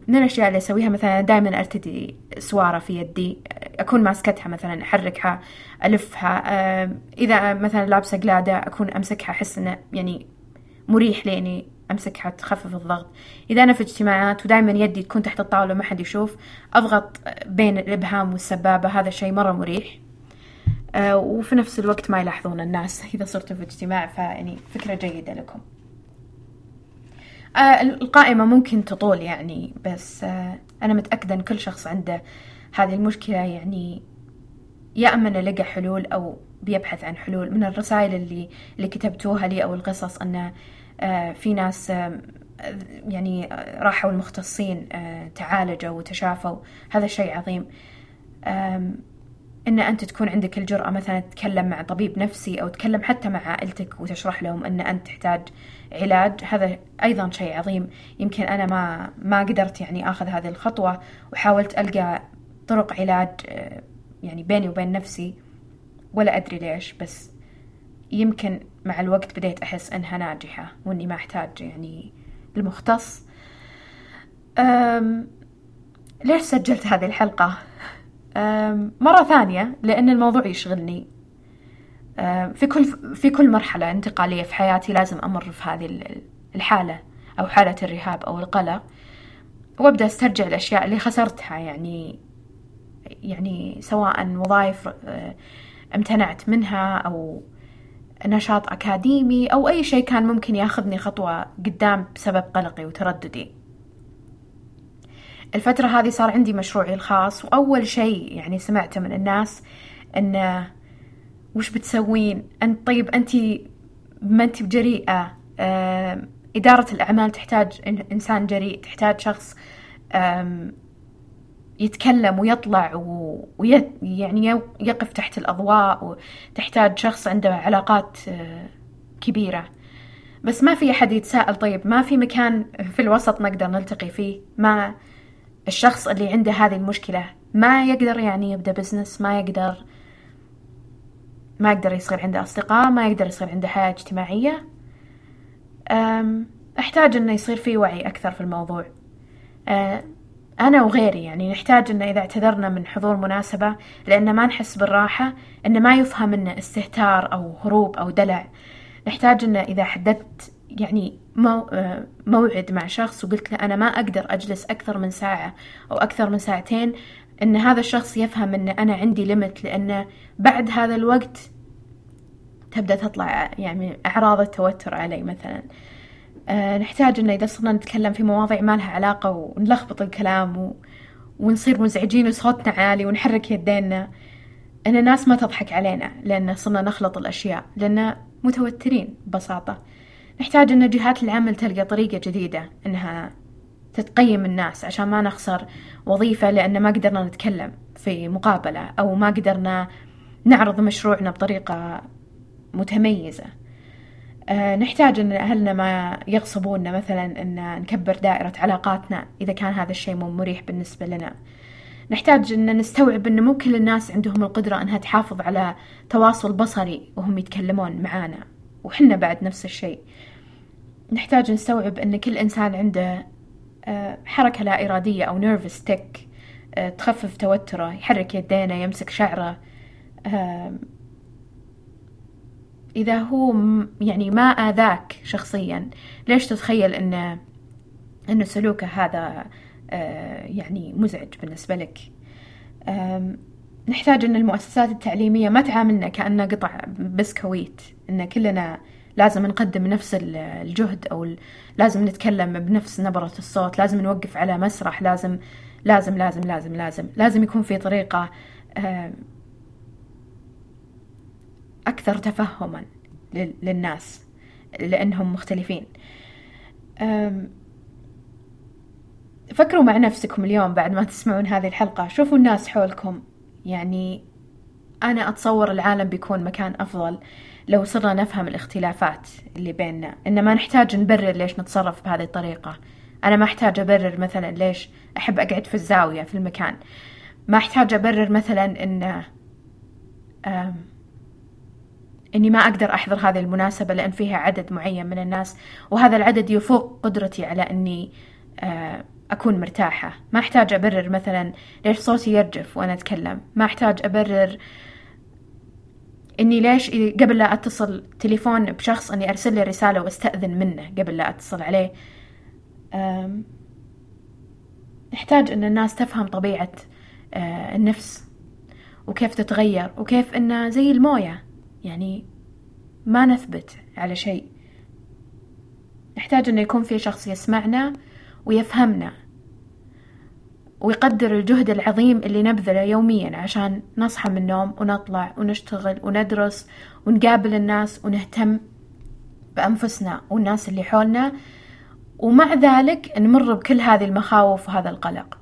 من الأشياء اللي أسويها؟ مثلا دائما أرتدي سوارة في يدي أكون ماسكتها مثلا أحركها ألفها إذا مثلا لابسة قلادة أكون أمسكها أحس إنه يعني مريح لي إني أمسكها تخفف الضغط. إذا أنا في اجتماعات ودائما يدي تكون تحت الطاولة ما حد يشوف أضغط بين الإبهام والسبابة هذا شيء مرة مريح. آه، وفي نفس الوقت ما يلاحظون الناس إذا صرتوا في اجتماع فيعني فكرة جيدة لكم. آه، القائمة ممكن تطول يعني بس آه، أنا متأكدة أن كل شخص عنده هذه المشكلة يعني يا أما أنه لقى حلول أو بيبحث عن حلول. من الرسائل اللي اللي كتبتوها لي أو القصص أن في ناس يعني راحوا المختصين تعالجوا وتشافوا. هذا شيء عظيم. إن أنت تكون عندك الجرأة مثلا تتكلم مع طبيب نفسي أو تتكلم حتى مع عائلتك وتشرح لهم إن أنت تحتاج علاج. هذا أيضا شيء عظيم. يمكن أنا ما ما قدرت يعني آخذ هذه الخطوة وحاولت ألقى طرق علاج آه، يعني بيني وبين نفسي ولا أدري ليش بس يمكن مع الوقت بديت أحس أنها ناجحة وإني ما أحتاج يعني المختص ليش سجلت هذه الحلقة؟ مرة ثانية لأن الموضوع يشغلني. في كل في كل مرحلة انتقالية في حياتي لازم أمر في هذه الحالة أو حالة الرهاب أو القلق وأبدأ أسترجع الأشياء اللي خسرتها. يعني يعني سواء وظائف أه، امتنعت منها أو نشاط أكاديمي أو أي شيء كان ممكن ياخذني خطوة قدام بسبب قلقي وترددي. الفترة هذه صار عندي مشروعي الخاص وأول شيء يعني سمعته من الناس إنه وش بتسوين؟ أنت طيب أنت ما أنت بجريئة آه إدارة الأعمال تحتاج إنسان جريء تحتاج شخص يتكلم ويطلع ويعني يقف تحت الأضواء وتحتاج شخص عنده علاقات آه كبيرة. بس ما في أحد يتساءل طيب ما في مكان في الوسط نقدر نلتقي فيه؟ ما الشخص اللي عنده هذه المشكلة ما يقدر يعني يبدأ بزنس ما يقدر ما يقدر يصير عنده أصدقاء ما يقدر يصير عنده حياة اجتماعية. أحتاج أنه يصير في وعي أكثر في الموضوع. أنا وغيري يعني نحتاج إن إذا اعتذرنا من حضور مناسبة لأن ما نحس بالراحة إن ما يفهم إنه استهتار أو هروب أو دلع. نحتاج إن إذا حددت يعني آه، موعد مع شخص وقلت له أنا ما أقدر أجلس أكثر من ساعة أو أكثر من ساعتين إن هذا الشخص يفهم إن أنا عندي ليمت لأنه بعد هذا الوقت تبدأ تطلع يعني أعراض التوتر علي مثلا. أه نحتاج إنه إذا صرنا نتكلم في مواضيع ما لها علاقة ونلخبط الكلام و... ونصير مزعجين وصوتنا عالي ونحرك يدينا إن الناس ما تضحك علينا لأن صرنا نخلط الأشياء لأن متوترين ببساطة. نحتاج أن جهات العمل تلقى طريقة جديدة أنها تتقيم الناس عشان ما نخسر وظيفة لأن ما قدرنا نتكلم في مقابلة أو ما قدرنا نعرض مشروعنا بطريقة متميزة. أه نحتاج أن أهلنا ما يغصبونا مثلا أن نكبر دائرة علاقاتنا إذا كان هذا الشيء مو مريح بالنسبة لنا. نحتاج أن نستوعب أن مو كل الناس عندهم القدرة أنها تحافظ على تواصل بصري وهم يتكلمون معانا وحنا بعد نفس الشيء. نحتاج نستوعب أن كل إنسان عنده آه، حركة لا إرادية أو نيرفس تك آه، تخفف توتره يحرك يدينه يمسك شعره إذا هو يعني ما آذاك شخصيا ليش تتخيل أن أنه سلوكه هذا آه، يعني مزعج بالنسبة لك؟ نحتاج أن المؤسسات التعليمية ما تعاملنا كأننا قطع بسكويت أن كلنا لازم نقدم نفس الجهد أو لازم نتكلم بنفس نبرة الصوت لازم نوقف على مسرح لازم لازم لازم لازم لازم لازم يكون في طريقة أكثر تفهما للناس لأنهم مختلفين. فكروا مع نفسكم اليوم بعد ما تسمعون هذه الحلقة. شوفوا الناس حولكم. يعني أنا أتصور العالم بيكون مكان أفضل. لو صرنا نفهم الاختلافات اللي بيننا إن ما نحتاج نبرر ليش نتصرف بهذه الطريقة. أنا ما أحتاج أبرر مثلا ليش أحب أقعد في الزاوية في المكان. ما أحتاج أبرر مثلا إن إني ما أقدر أحضر هذه المناسبة لأن فيها عدد معين من الناس وهذا العدد يفوق قدرتي على إني أكون مرتاحة. ما أحتاج أبرر مثلا ليش صوتي يرجف وأنا أتكلم. ما أحتاج أبرر إني ليش قبل لا أتصل تليفون بشخص إني أرسل له رسالة وأستأذن منه قبل لا أتصل عليه. نحتاج إن الناس تفهم طبيعة آه، النفس وكيف تتغير وكيف إنه زي الموية. يعني ما نثبت على شيء. نحتاج إنه يكون في شخص يسمعنا ويفهمنا. ويقدر الجهد العظيم اللي نبذله يوميا عشان نصحى من النوم ونطلع ونشتغل وندرس ونقابل الناس ونهتم بأنفسنا والناس اللي حولنا. ومع ذلك نمر بكل هذه المخاوف وهذا القلق.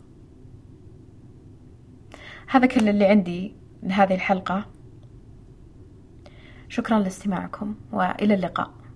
هذا كل اللي عندي لهذه الحلقة. شكرا لاستماعكم وإلى اللقاء.